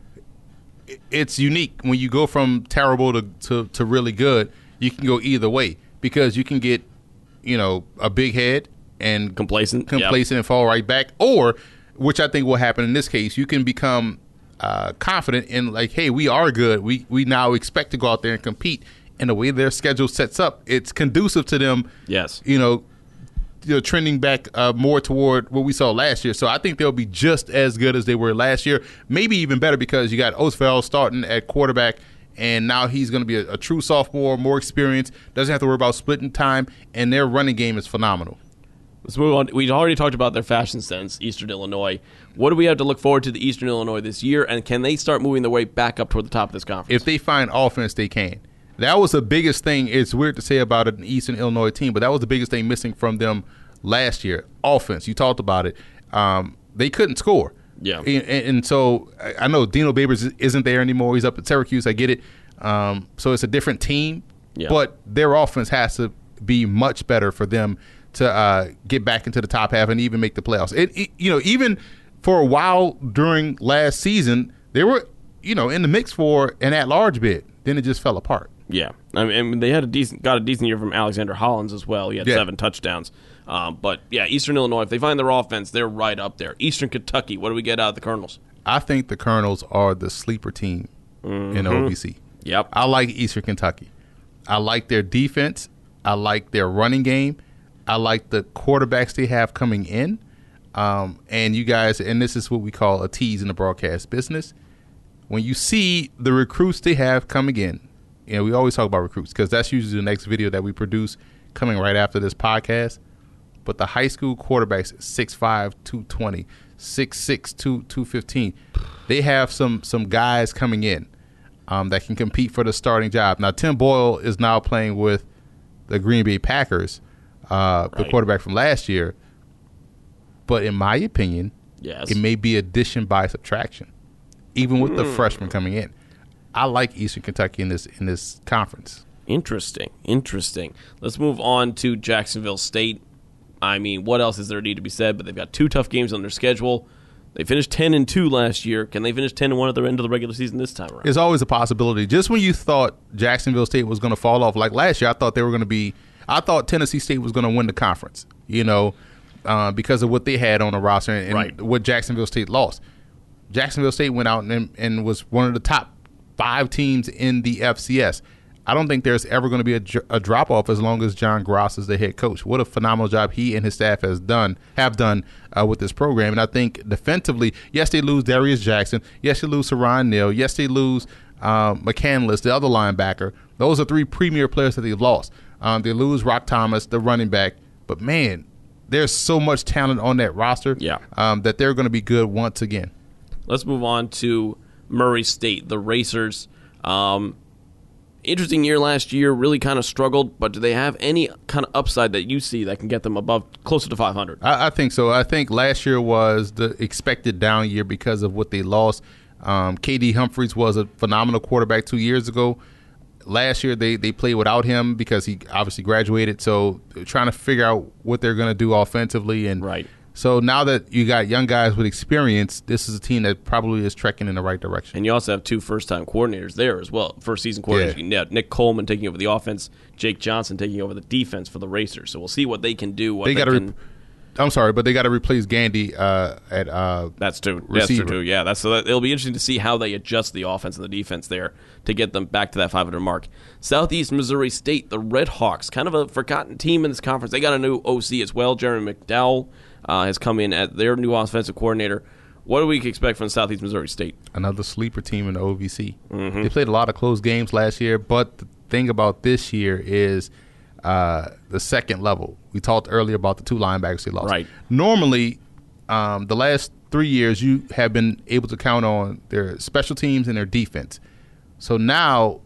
Speaker 2: It's unique when you go from terrible to, to, to really good. You can go either way because you can get, you know, a big head and
Speaker 1: Complacent? Yep.
Speaker 2: complacent and fall right back, or which I think will happen in this case, you can become uh, confident in like, hey, we are good. We we now expect to go out there and compete. And the way their schedule sets up, it's conducive to them.
Speaker 1: Yes.
Speaker 2: you know, you know, trending back uh, more toward what we saw last year. So I think they'll be just as good as they were last year, maybe even better because you got Oatsvall starting at quarterback, and now he's going to be a, a true sophomore, more experienced, doesn't have to worry about splitting time, and their running game is phenomenal.
Speaker 1: Let's move on. We already talked about their fashion sense, Eastern Illinois. What do we have to look forward to the Eastern Illinois this year, and can they start moving their way back up toward the top of this conference?
Speaker 2: If they find offense, they can. That was the biggest thing. It's weird to say about an Eastern Illinois team, but that was the biggest thing missing from them last year. Offense. You talked about it. Um, they couldn't score.
Speaker 1: Yeah.
Speaker 2: And, and so I know Dino Babers isn't there anymore. He's up at Syracuse. I get it. Um, so it's a different team.
Speaker 1: Yeah.
Speaker 2: But their offense has to be much better for them to uh, get back into the top half and even make the playoffs. It, it, you know, even for a while during last season, they were, you know, in the mix for an at-large bid. Then it just fell apart.
Speaker 1: Yeah, I mean, they had a decent, got a decent year from Alexander Hollins as well. He had
Speaker 2: Yeah.
Speaker 1: seven touchdowns. Um, but yeah, Eastern Illinois, if they find their offense, they're right up there. Eastern Kentucky, what do we get out of the Colonels?
Speaker 2: I think the Colonels are the sleeper team in OVC.
Speaker 1: Yep.
Speaker 2: I like Eastern Kentucky. I like their defense. I like their running game. I like the quarterbacks they have coming in. Um, and you guys, and this is what we call a tease in the broadcast business. When you see the recruits they have coming in, you know, we always talk about recruits because that's usually the next video that we produce coming right after this podcast. But the high school quarterbacks, 6'5", 220, 6'6", 215, they have some some guys coming in um, that can compete for the starting job. Now, Tim Boyle is now playing with the Green Bay Packers, uh, the quarterback from last year. But in my opinion,
Speaker 1: Yes.
Speaker 2: it may be addition by subtraction, even with the freshman coming in. I like Eastern Kentucky in this in this conference.
Speaker 1: Interesting. Interesting. Let's move on to Jacksonville State. I mean, what else is there need to be said? But they've got two tough games on their schedule. They finished ten and two last year. Can they finish ten and one at the end of the regular season this time around?
Speaker 2: There's always a possibility. Just when you thought Jacksonville State was going to fall off, like last year, I thought they were going to be. I thought Tennessee State was going to win the conference. You know, uh, because of what they had on the roster and, and
Speaker 1: Right.
Speaker 2: what Jacksonville State lost. Jacksonville State went out and, and was one of the top five teams in the FCS. I don't think there's ever going to be a, a drop off as long as John Grass is the head coach. What a phenomenal job he and his staff has done have done uh, with this program. And I think defensively, yes, they lose Darius Jackson. Yes, they lose Siran Neal. Yes, they lose um, McCandless, the other linebacker. Those are three premier players that they've lost. Um, they lose Roc Thomas, the running back. But man, there's so much talent on that roster
Speaker 1: Yeah.
Speaker 2: um, that they're going to be good once again.
Speaker 1: Let's move on to Murray State, the Racers. Um, interesting year last year, really kind of struggled, but do they have any kind of upside that you see that can get them above closer to 500?
Speaker 2: I, I think so. I think last year was the expected down year because of what they lost. Um, KD Humphries was a phenomenal quarterback two years ago. Last year they they played without him because he obviously graduated. So trying to figure out what they're going to do offensively and
Speaker 1: Right.
Speaker 2: So now that you got young guys with experience, this is a team that probably is trekking in the right direction.
Speaker 1: And you also have two first time coordinators there as well. First season coordinators.
Speaker 2: Yeah.
Speaker 1: Nick Coleman taking over the offense, Jake Johnson taking over the defense for the Racers. So we'll see what they can do. What
Speaker 2: They
Speaker 1: they,
Speaker 2: got to.
Speaker 1: can.
Speaker 2: I'm sorry, but they got to replace Gandy uh, at uh,
Speaker 1: That's true. That's true
Speaker 2: receiver.
Speaker 1: too. Yeah, that's so that, it'll be interesting to see how they adjust the offense and the defense there to get them back to that 500 mark. Southeast Missouri State, the Red Hawks, kind of a forgotten team in this conference. They got a new OC as well. Jeremy McDowell uh, has come in as their new offensive coordinator. What do we expect from Southeast Missouri State?
Speaker 2: another sleeper team in the OVC. They played a lot of close games last year, but the thing about this year is uh, the second level. We talked earlier about the two linebackers they lost.
Speaker 1: Right.
Speaker 2: Normally, um, the last three years, you have been able to count on their special teams and their defense. So now,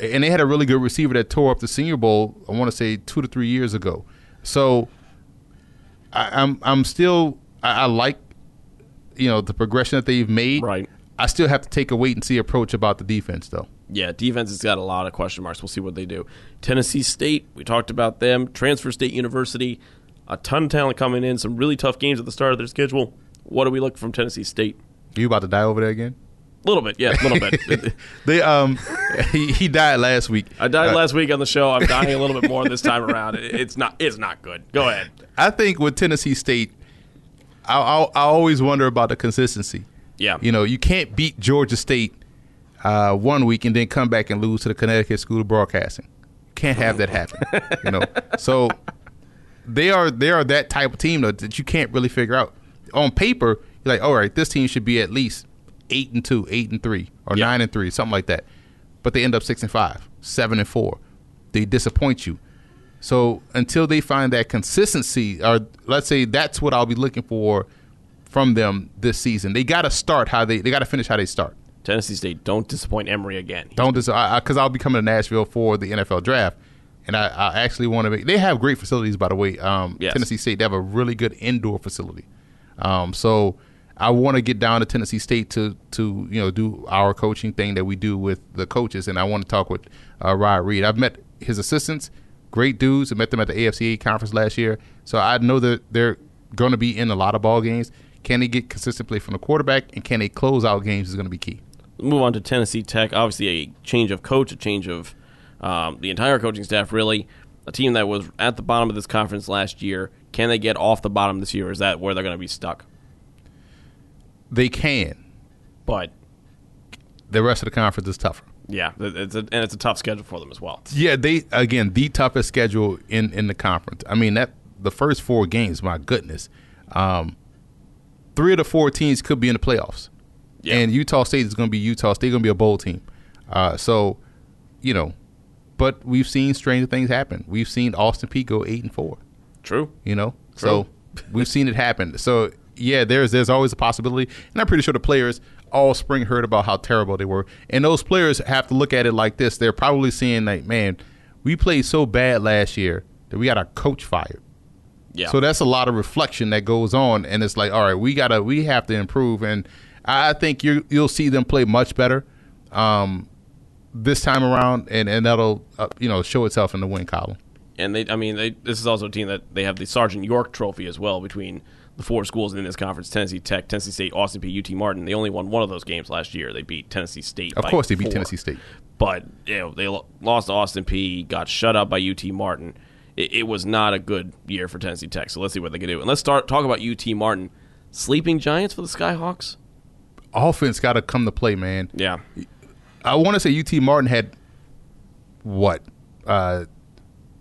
Speaker 2: and they had a really good receiver that tore up the Senior Bowl. I want to say two to three years ago. So I, I'm I'm still I, I like you know the progression that they've made.
Speaker 1: Right.
Speaker 2: I still have to take a wait and see approach about the defense though.
Speaker 1: Yeah, defense has got a lot of question marks. We'll see what they do. Tennessee State, we talked about them. Transfer State University, a ton of talent coming in. Some really tough games at the start of their schedule. What do we look from Tennessee State?
Speaker 2: You about to die over there again?
Speaker 1: A little bit, yeah, a little bit.
Speaker 2: They um he, he died last week.
Speaker 1: I died
Speaker 2: Uh,
Speaker 1: last week on the show. I'm dying a little bit more this time around. It- It's not. It's not good. Go ahead.
Speaker 2: I think with Tennessee State, I, I I always wonder about the consistency.
Speaker 1: Yeah.
Speaker 2: You know, you can't beat Georgia State uh, one week and then come back and lose to the Connecticut School of Broadcasting. Can't have that happen. you know, so they are they are that type of team though, that you can't really figure out. On paper, you're like, all right, this team should be at least eight and two, eight and three, or
Speaker 1: Yeah.
Speaker 2: nine and three, something like that. But they end up six and five, seven and four. They disappoint you. So until they find that consistency, or let's say that's what I'll be looking for from them this season. They got to start how they they got to finish how they start.
Speaker 1: Tennessee State, don't disappoint Emory again.
Speaker 2: Don't just because I'll be coming to Nashville for the NFL draft, and I, I actually want to. Make, they have great facilities, by the way. Um,
Speaker 1: Yes.
Speaker 2: Tennessee State they have a really good indoor facility. Um, so I want to get down to Tennessee State to to you know do our coaching thing that we do with the coaches, and I want to talk with uh, Rod Reed. I've met his assistants, great dudes. I met them at the AFCA conference last year, so I know that they're going to be in a lot of ball games. Can they get consistent play from the quarterback, and can they close out games is going to be key.
Speaker 1: Move on to Tennessee Tech. Obviously, a change of coach, a change of um, the entire coaching staff. Really, a team that was at the bottom of this conference last year. Can they get off the bottom this year? Or is that where they're going to be stuck?
Speaker 2: They can.
Speaker 1: But
Speaker 2: The rest of the conference is tougher.
Speaker 1: yeah, it's a, and it's a tough schedule for them as well.
Speaker 2: Yeah, they again the toughest schedule in in the conference. I mean that the first four games, my goodness, um, three of the four teams could be in the playoffs,
Speaker 1: Yeah.
Speaker 2: and Utah State is going to be Utah State going to be a bowl team. Uh, so, you know, but we've seen stranger things happen. We've seen Austin Peay go eight and four.
Speaker 1: True.
Speaker 2: You know, so we've seen it happen. So yeah, there's there's always a possibility, and I'm pretty sure the players all spring heard about how terrible they were, and those players have to look at it like this. They're probably seeing like, man, we played so bad last year that we got our coach fired.
Speaker 1: Yeah.
Speaker 2: So that's a lot of reflection that goes on, and it's like, all right, we gotta, we have to improve, and I think you you'll see them play much better um, this time around, and and that'll uh, you know show itself in the win column.
Speaker 1: and they, I mean, they, this is also a team that they have the Sergeant York Trophy as well between the four schools in this conference: Tennessee Tech, Tennessee State, Austin Peay, UT Martin. They only won one of those games last year. They beat Tennessee State.
Speaker 2: Of course, they beat. Tennessee State.
Speaker 1: but you know they lost to Austin Peay, got shut out by UT Martin. It, it was not a good year for Tennessee Tech. So let's see what they can do. And let's start talk about UT Martin. Sleeping Giants for the Skyhawks.
Speaker 2: Offense got to come to play, man.
Speaker 1: Yeah,
Speaker 2: I want to say UT Martin had what uh,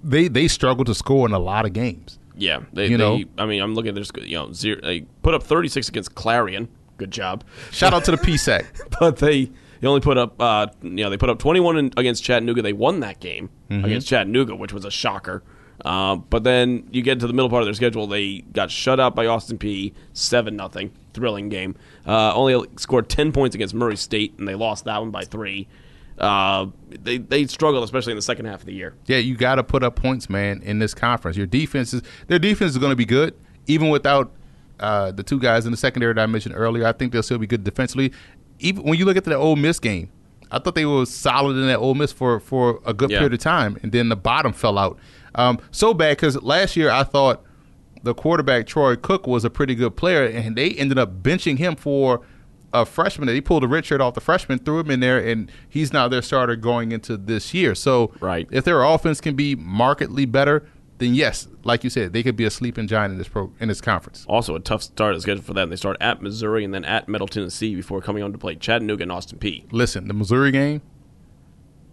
Speaker 2: they they struggled to score in a lot of games.
Speaker 1: yeah. They,
Speaker 2: You know?
Speaker 1: they- I mean, I'm looking at this. You know, zero, they put up 36 against Clarion. Good job.
Speaker 2: Shout out to the PSAC.
Speaker 1: but they they only put up uh, you know they put up 21 in, against Chattanooga. They won that game
Speaker 2: Mm-hmm.
Speaker 1: against Chattanooga, which was a shocker. Uh, but then you get to the middle part of their schedule, they got shut out by Austin Peay. seven nothing, thrilling game. Uh, only scored 10 points against Murray State, and they lost that one by three. Uh, they they struggled, especially in the second half of the year.
Speaker 2: Yeah, you got to put up points, man, in this conference. Your defense is their defense is going to be good, even without uh, the two guys in the secondary that I mentioned earlier. I think they'll still be good defensively. Even when you look at the Ole Miss game, I thought they were solid in that Ole Miss for for a good
Speaker 1: Yeah.
Speaker 2: period of time, and then the bottom fell out um, so bad because last year I thought the quarterback Troy Cook was a pretty good player, and they ended up benching him for a freshman. They pulled a red shirt off the freshman, threw him in there, and he's now their starter going into this year. So
Speaker 1: Right.
Speaker 2: if their offense can be markedly better, then yes, like you said, they could be a sleeping giant in this pro in this conference.
Speaker 1: Also, a tough start of the schedule for them. They start at Missouri and then at Middle Tennessee before coming on to play Chattanooga and Austin Peay.
Speaker 2: Listen, the Missouri game,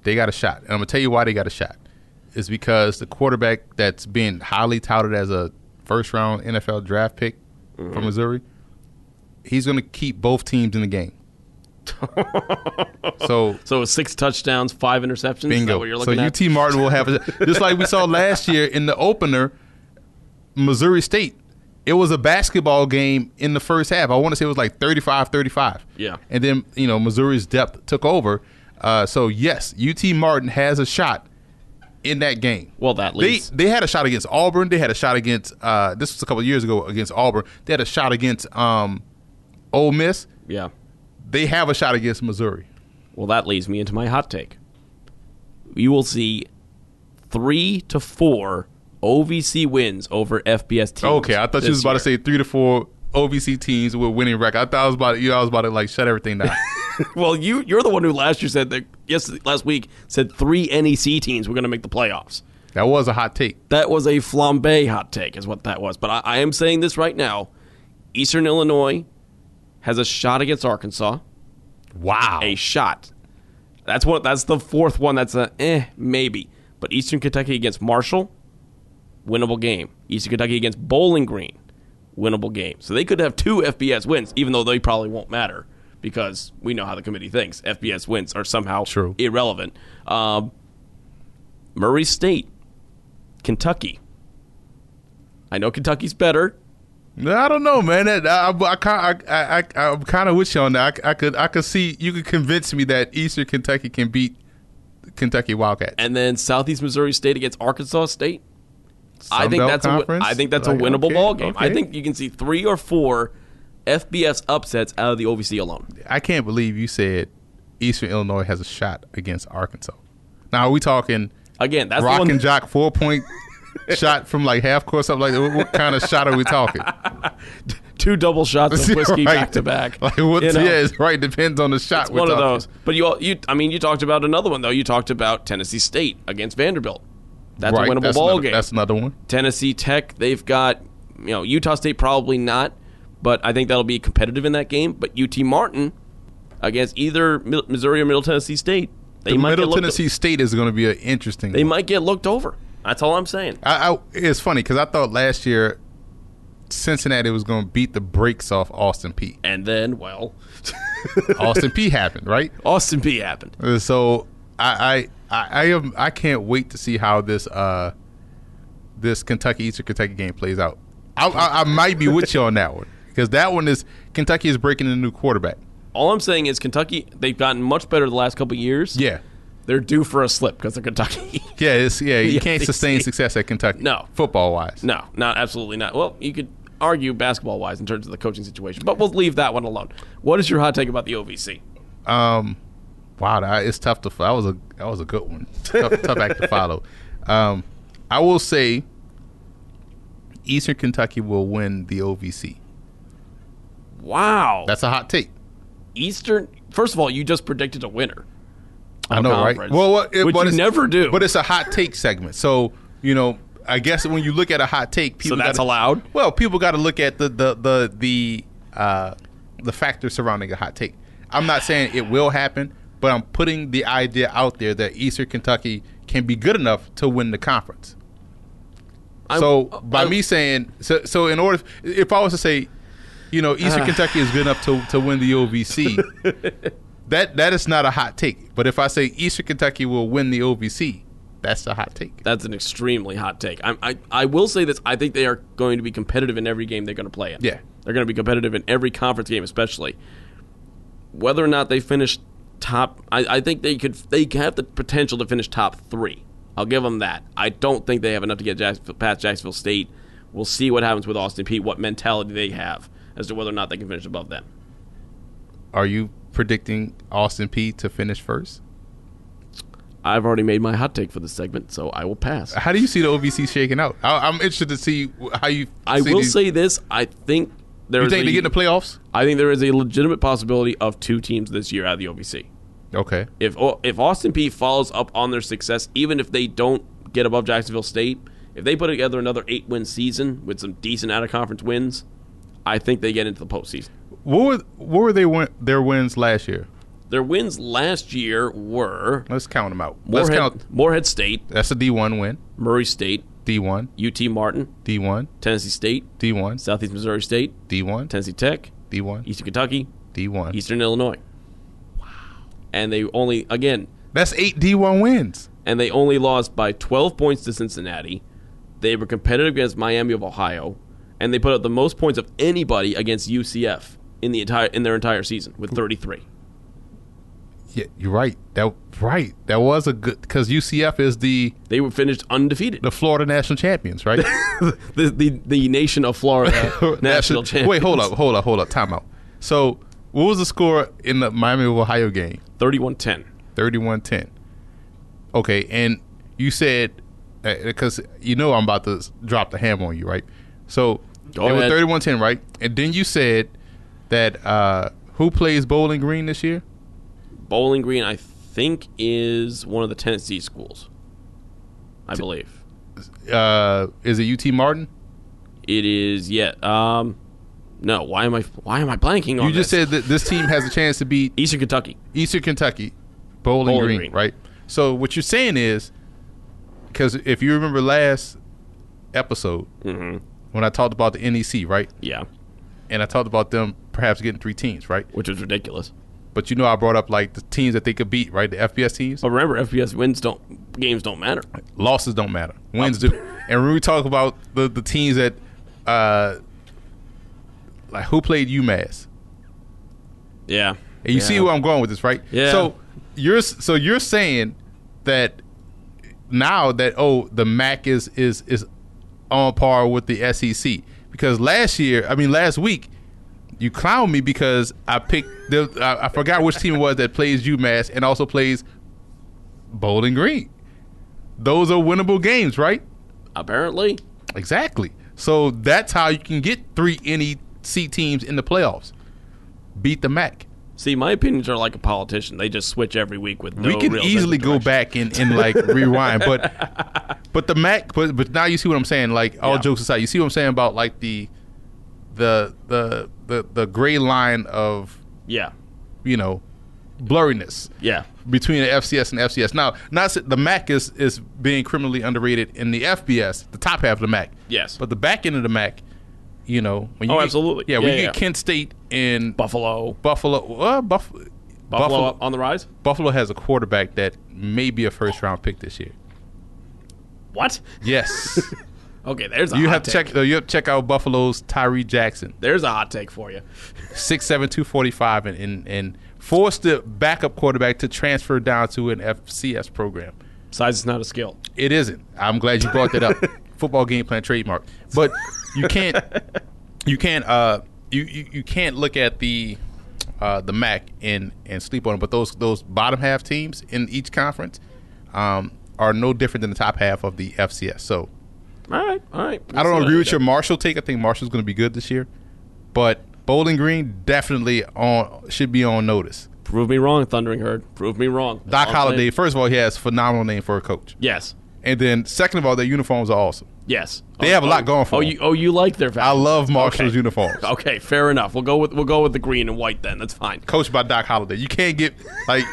Speaker 2: they got a shot, and I'm gonna tell you why they got a shot. Is because the quarterback that's being highly touted as a first round NFL draft pick from Missouri, he's gonna keep both teams in the game. so
Speaker 1: So six touchdowns, five interceptions. Is that
Speaker 2: Bingo.
Speaker 1: what you're
Speaker 2: So
Speaker 1: looking at?
Speaker 2: UT Martin will have a, just like we saw last year in the opener, Missouri State. It was a basketball game in the first half. I want to say it was like 35-35.
Speaker 1: Yeah.
Speaker 2: And then, you know, Missouri's depth took over. Uh, so yes, UT Martin has a shot in that game.
Speaker 1: Well, that leads.
Speaker 2: they they had a shot against Auburn. They had a shot against uh, this was a couple of years ago against Auburn. They had a shot against um, Ole Miss.
Speaker 1: yeah.
Speaker 2: They have a shot against Missouri.
Speaker 1: Well, that leads me into my hot take. You will see three to four OVC wins over FBS teams.
Speaker 2: Okay, I thought you was about to say three to four OVC teams with winning record. I thought I was about you. I was about to like shut everything down.
Speaker 1: Well, you you're the one who last year said that. Yes, last week said three NEC teams were going to make the playoffs.
Speaker 2: that was a hot take.
Speaker 1: That was a flambe hot take, is what that was. But I, I am saying this right now: Eastern Illinois has a shot against Arkansas.
Speaker 2: Wow.
Speaker 1: A shot. That's what. That's the fourth one. That's a eh maybe. But Eastern Kentucky against Marshall, winnable game. Eastern Kentucky against Bowling Green, winnable game. So they could have two FBS wins, even though they probably won't matter because we know how the committee thinks. FBS wins are somehow
Speaker 2: True.
Speaker 1: irrelevant. Um, Murray State, Kentucky. I know Kentucky's better.
Speaker 2: I don't know, man. I, I, I, I, I, I'm kind of with you on that. I, I could, I could see you could convince me that Eastern Kentucky can beat Kentucky Wildcats.
Speaker 1: And then Southeast Missouri State against Arkansas State. I think that's a? I think that's a winnable
Speaker 2: okay,
Speaker 1: ball game. I think you can see three or four FBS upsets out of the OVC alone.
Speaker 2: I can't believe you said Eastern Illinois has a shot against Arkansas. Now, are we talking
Speaker 1: Again, that's
Speaker 2: rock and jock four point shot from like half court, something like that? What, kind of shot are we talking?
Speaker 1: two double shots of whiskey
Speaker 2: Right.
Speaker 1: back to back.
Speaker 2: Like what?
Speaker 1: You know?
Speaker 2: Yeah, it's right. Depends on the shot.
Speaker 1: It's one of those. But you, all, you, I mean, you talked about another one though. You talked about Tennessee State against Vanderbilt. That's
Speaker 2: right,
Speaker 1: a winnable
Speaker 2: that's
Speaker 1: ball
Speaker 2: another,
Speaker 1: game.
Speaker 2: That's another one.
Speaker 1: Tennessee Tech, they've got, you know, Utah State probably not, but I think that'll be competitive in that game. But UT Martin against either Missouri or Middle Tennessee State, they
Speaker 2: The
Speaker 1: might
Speaker 2: Middle
Speaker 1: get looked,
Speaker 2: Tennessee State is going to be an interesting.
Speaker 1: They
Speaker 2: one.
Speaker 1: might get looked over. That's all I'm saying.
Speaker 2: I, I, it's funny because I thought last year Cincinnati was going to beat the brakes off Austin Peay.
Speaker 1: And then, well,
Speaker 2: Austin Peay happened, right?
Speaker 1: Austin Peay happened.
Speaker 2: Uh, So I, I, I, I am, I can't wait to see how this, uh, this Kentucky Eastern Kentucky game plays out. I, I, I might be with you on that one because that one is Kentucky is breaking a new quarterback.
Speaker 1: All I'm saying is Kentucky, they've gotten much better the last couple of years.
Speaker 2: Yeah,
Speaker 1: They're due for a slip because they're Kentucky.
Speaker 2: yeah, it's, yeah. You can't sustain success at Kentucky.
Speaker 1: No.
Speaker 2: football wise.
Speaker 1: no, not absolutely not. Well, you could argue basketball wise in terms of the coaching situation, but we'll leave that one alone. What is your hot take about the OVC?
Speaker 2: Um, wow, that, it's tough to. That was a that was a good one. tough, tough act to follow. Um, I will say, Eastern Kentucky will win the OVC.
Speaker 1: Wow.
Speaker 2: That's a hot take.
Speaker 1: Eastern. First of all, you just predicted a winner.
Speaker 2: I know, right? Well, what, it,
Speaker 1: which
Speaker 2: but
Speaker 1: you never do.
Speaker 2: But it's a hot take segment, so you know. I guess when you look at a hot take, people
Speaker 1: that's
Speaker 2: gotta-
Speaker 1: allowed?
Speaker 2: Well, people got to look at the the the the uh, the factors surrounding a hot take. I'm not saying it will happen, but I'm putting the idea out there that Eastern Kentucky can be good enough to win the conference.
Speaker 1: I-
Speaker 2: so by
Speaker 1: I-
Speaker 2: me saying so, so in order if I was to say, you know, Eastern ah. Kentucky is good enough to to win the OVC, that that is not a hot take. But if I say Eastern Kentucky will win the OVC, that's a hot take.
Speaker 1: That's an extremely hot take. I, I, I will say this. I think they are going to be competitive in every game they're going to play in.
Speaker 2: Yeah.
Speaker 1: They're going to be competitive in every conference game, especially. Whether or not they finish top, I, I think they could. They have the potential to finish top three. I'll give them that. I don't think they have enough to get Jacksonville, past Jacksonville State. We'll see what happens with Austin Peay, what mentality they have as to whether or not they can finish above them.
Speaker 2: Are you predicting Austin Peay to finish first?
Speaker 1: I've already made my hot take for this segment, so I will pass.
Speaker 2: How do you see the OVC shaking out? I, I'm interested to see how you.
Speaker 1: I will
Speaker 2: these-
Speaker 1: say this: I think there
Speaker 2: You
Speaker 1: is
Speaker 2: think
Speaker 1: a-
Speaker 2: they get in the playoffs?
Speaker 1: I think there is a legitimate possibility of two teams this year out of the OVC.
Speaker 2: Okay.
Speaker 1: If if Austin Peay follows up on their success, even if they don't get above Jacksonville State, if they put together another eight win season with some decent out of conference wins, I think they get into the postseason.
Speaker 2: What were what were they win, their wins last year?
Speaker 1: Their wins last year were
Speaker 2: Let's count them out. Let's
Speaker 1: Morehead,
Speaker 2: count.
Speaker 1: Morehead State,
Speaker 2: That's a D1 win.
Speaker 1: Murray State,
Speaker 2: D1,
Speaker 1: UT Martin,
Speaker 2: D1,
Speaker 1: Tennessee State,
Speaker 2: D1,
Speaker 1: Southeast Missouri State,
Speaker 2: D1,
Speaker 1: Tennessee Tech,
Speaker 2: D1,
Speaker 1: Eastern Kentucky,
Speaker 2: D1.
Speaker 1: Eastern Illinois. Wow. And they only again
Speaker 2: That's eight D1 wins.
Speaker 1: and they only lost by 12 points to Cincinnati. They were competitive against Miami of Ohio, and they put up the most points of anybody against UCF in the entire in their entire season with 33.
Speaker 2: Yeah, you're right. That right. That was a good because UCF is the
Speaker 1: They were finished undefeated.
Speaker 2: the Florida national champions, right?
Speaker 1: the, the the nation of Florida national champions.
Speaker 2: Wait, hold up, hold up, hold up. Time out. So, what was the score in the Miami of Ohio game?
Speaker 1: 31-10.
Speaker 2: 31-10. Okay, and you said uh, because you know I'm about to drop the hammer on you, right? So
Speaker 1: Go
Speaker 2: it was
Speaker 1: ahead.
Speaker 2: 31-10, right? And then you said that uh, who plays Bowling Green this year?
Speaker 1: Bowling Green, I think, is one of the Tennessee schools. I believe
Speaker 2: Uh, is it UT Martin?
Speaker 1: it is. Yeah. Um. No. Why am I? Why am I blanking on?
Speaker 2: You just
Speaker 1: this?
Speaker 2: said that this team has a chance to beat
Speaker 1: Eastern Kentucky.
Speaker 2: Eastern Kentucky, Bowling,
Speaker 1: Bowling
Speaker 2: Green,
Speaker 1: Green.
Speaker 2: right? So what you're saying is, because if you remember last episode when I talked about the NEC, right?
Speaker 1: Yeah,
Speaker 2: And I talked about them perhaps getting three teams, right?
Speaker 1: which is ridiculous.
Speaker 2: But you know, I brought up like the teams that they could beat, right? The FBS teams.
Speaker 1: But remember, FBS wins don't games don't matter.
Speaker 2: Losses don't matter. Wins do. And when we talk about the the teams that, uh, like who played UMass,
Speaker 1: Yeah,
Speaker 2: and you see
Speaker 1: Yeah.
Speaker 2: where I'm going with this, right?
Speaker 1: Yeah.
Speaker 2: So you're so you're saying that now that oh the MAC is is is on par with the SEC because last year, I mean last week, you clowned me because I picked the I, I forgot which team it was that plays UMass and also plays Bowling Green. Those are winnable games, right?
Speaker 1: apparently.
Speaker 2: Exactly. So that's how you can get three NEC teams in the playoffs. Beat the MAC.
Speaker 1: See, my opinions are like a politician. They just switch every week with no
Speaker 2: we can easily go back and, and like rewind, but but the Mac, but but now you see what I'm saying. Like all
Speaker 1: Yeah.
Speaker 2: jokes aside, you see what I'm saying about like the the the the the gray line of
Speaker 1: Yeah,
Speaker 2: you know blurriness
Speaker 1: yeah,
Speaker 2: between the FCS and FCS. Now, not the MAC is is being criminally underrated in the FBS, the top half of the MAC.
Speaker 1: Yes.
Speaker 2: but the back end of the MAC, you know, when you
Speaker 1: Oh,
Speaker 2: get-
Speaker 1: absolutely.
Speaker 2: yeah, when
Speaker 1: Yeah,
Speaker 2: you
Speaker 1: yeah.
Speaker 2: get Kent State and
Speaker 1: Buffalo,
Speaker 2: Buffalo, uh, Buff-
Speaker 1: Buffalo,
Speaker 2: Buffalo,
Speaker 1: on the rise.
Speaker 2: Buffalo has a quarterback that may be a first round pick this year.
Speaker 1: What?
Speaker 2: Yes.
Speaker 1: Okay, there's a
Speaker 2: you
Speaker 1: hot
Speaker 2: have to
Speaker 1: take.
Speaker 2: check. Uh, you have to check out Buffalo's Tyree Jackson,
Speaker 1: There's a hot take for you.
Speaker 2: six seven two forty five, and, and and forced the backup quarterback to transfer down to an FCS program.
Speaker 1: Size is not a skill.
Speaker 2: It isn't. I'm glad you brought that up. Football game plan trademark. But you can't. You can't. Uh, you, you you can't look at the uh, the MAC and and sleep on it. But those those bottom half teams in each conference um, are no different than the top half of the FCS. So
Speaker 1: All right, all right.
Speaker 2: I don't agree with your Marshall take. I think Marshall's going to be good this year, but Bowling Green definitely on should be on notice.
Speaker 1: Prove me wrong, Thundering Herd. Prove me wrong. That's
Speaker 2: Doc Holliday, first of all, he has phenomenal name for a coach,
Speaker 1: Yes,
Speaker 2: and then second of all, their uniforms are awesome.
Speaker 1: yes.
Speaker 2: They have a lot oh, going for
Speaker 1: Oh,
Speaker 2: them.
Speaker 1: you oh you like their
Speaker 2: I love Marshall's
Speaker 1: Okay.
Speaker 2: uniforms.
Speaker 1: Okay, fair enough. We'll go with we'll go with the green and white then. That's fine.
Speaker 2: Coached by Doc Holliday. You can't get like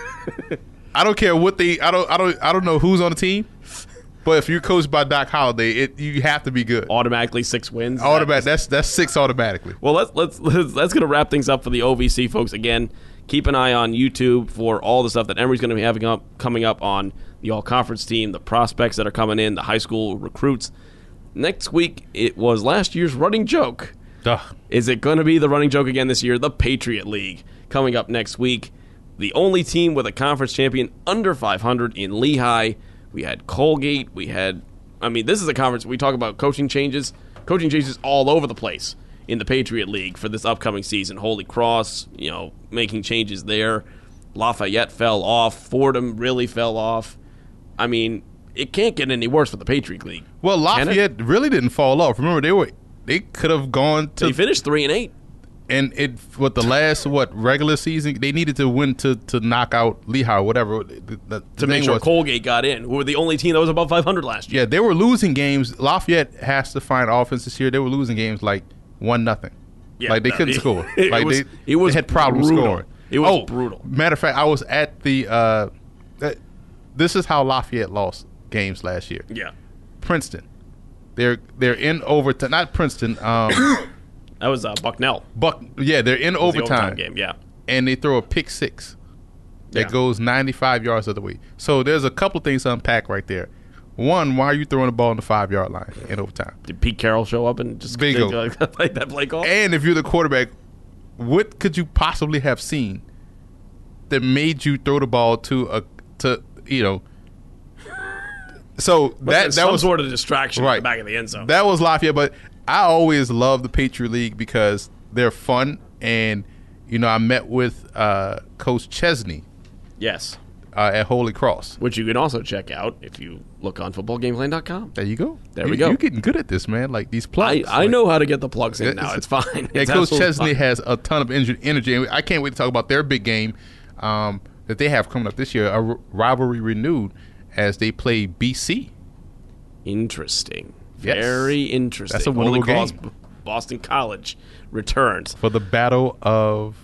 Speaker 2: I don't care what they I don't I don't I don't know who's on the team, but if you're coached by Doc Holliday, it you have to be good.
Speaker 1: Automatically six wins.
Speaker 2: Automatic. That's that's six automatically.
Speaker 1: Well, let's let's let's that's going to wrap things up for the OVC folks. Again, keep an eye on YouTube for all the stuff that Emory's going to be having up coming up on the all conference team, the prospects that are coming in, the high school recruits. Next week, it was last year's running joke.
Speaker 2: Ugh.
Speaker 1: Is it going to be the running joke again this year? The Patriot League coming up next week. The only team with a conference champion under 500 in Lehigh. We had Colgate. We had, I mean, this is a conference. We talk about coaching changes. Coaching changes all over the place in the Patriot League for this upcoming season. Holy Cross, you know, making changes there. Lafayette fell off. Fordham really fell off. I mean, it can't get any worse for the Patriot League.
Speaker 2: Well, Lafayette really didn't fall off. Remember, they were they could have gone to.
Speaker 1: They finished three and eight.
Speaker 2: and it what the last what regular season they needed to win to to knock out Lehigh or whatever the, the,
Speaker 1: to make sure Colgate got in, who were the only team that was above 500 last year.
Speaker 2: Yeah, they were losing games. Lafayette has to find offense this year. They were losing games like one nothing.
Speaker 1: Yeah,
Speaker 2: like they
Speaker 1: no,
Speaker 2: couldn't
Speaker 1: it-
Speaker 2: score.
Speaker 1: it
Speaker 2: like
Speaker 1: was-
Speaker 2: they,
Speaker 1: it was
Speaker 2: they had problems scoring.
Speaker 1: It was
Speaker 2: oh,
Speaker 1: brutal.
Speaker 2: Matter of fact, I was at the. Uh, uh, this is how Lafayette lost games last year.
Speaker 1: Yeah.
Speaker 2: Princeton, they're they're in overtime. Not Princeton. Um,
Speaker 1: That was uh, Bucknell.
Speaker 2: Buck. Yeah, they're in
Speaker 1: It was the
Speaker 2: overtime,
Speaker 1: game. Yeah.
Speaker 2: and they throw a pick six that
Speaker 1: Yeah.
Speaker 2: goes 95 yards of the way. So there's a couple things to unpack right there. One, why are you throwing the ball on the five yard line in overtime?
Speaker 1: Did Pete Carroll show up and just
Speaker 2: Bingo.
Speaker 1: take, uh, play that play call?
Speaker 2: And if you're the quarterback, what could you possibly have seen that made you throw the ball to a to you know? So that that
Speaker 1: some
Speaker 2: was
Speaker 1: sort of distraction
Speaker 2: right
Speaker 1: back of the end zone.
Speaker 2: That was Lafayette, but I always love the Patriot League because they're fun and you know I met with uh, Coach Chesney
Speaker 1: yes.
Speaker 2: Uh, at Holy Cross.
Speaker 1: Which you can also check out if you look on footballgameplan.com.
Speaker 2: There you go.
Speaker 1: There
Speaker 2: You-
Speaker 1: we go.
Speaker 2: You're getting good at this, man. Like these plugs.
Speaker 1: I
Speaker 2: Like-
Speaker 1: know how to get the plugs in now.
Speaker 2: it's-
Speaker 1: fine.
Speaker 2: Yeah,
Speaker 1: It's
Speaker 2: Coach Chesney
Speaker 1: fine.
Speaker 2: has a ton of energy, energy, and I can't wait to talk about their big game um, that they have coming up this year. A r- rivalry renewed as they play BC.
Speaker 1: Interesting.
Speaker 2: Yes.
Speaker 1: Very interesting.
Speaker 2: That's a
Speaker 1: Holy
Speaker 2: winnable
Speaker 1: Cross
Speaker 2: game.
Speaker 1: B- Boston College returns.
Speaker 2: for the battle of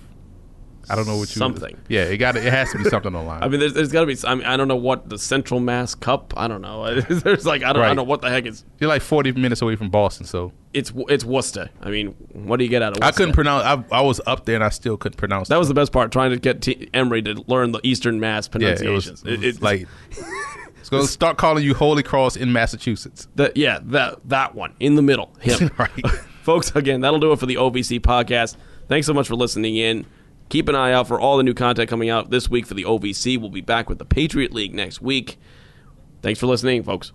Speaker 2: I don't know what you
Speaker 1: Something.
Speaker 2: Yeah, it got it has to be something online.
Speaker 1: I mean, there's, there's got to be. I mean, I don't know what the Central Mass Cup. I don't know. there's like I don't, I don't know what the heck is.
Speaker 2: You're like 40 minutes away from Boston, so
Speaker 1: It's it's Worcester. I mean, what do you get out of?
Speaker 2: I couldn't pronounce. I, I was up there and I still couldn't pronounce.
Speaker 1: That was the best part, trying to get T- Emory to learn the Eastern Mass pronunciations.
Speaker 2: yeah, it was, it was
Speaker 1: it's
Speaker 2: like. It's gonna start calling you Holy Cross in Massachusetts.
Speaker 1: the, yeah, that that one in the middle. Him,
Speaker 2: Right.
Speaker 1: folks. Again, that'll do it for the OVC podcast. Thanks so much for listening in. Keep an eye out for all the new content coming out this week for the OVC. We'll be back with the Patriot League next week. Thanks for listening, folks.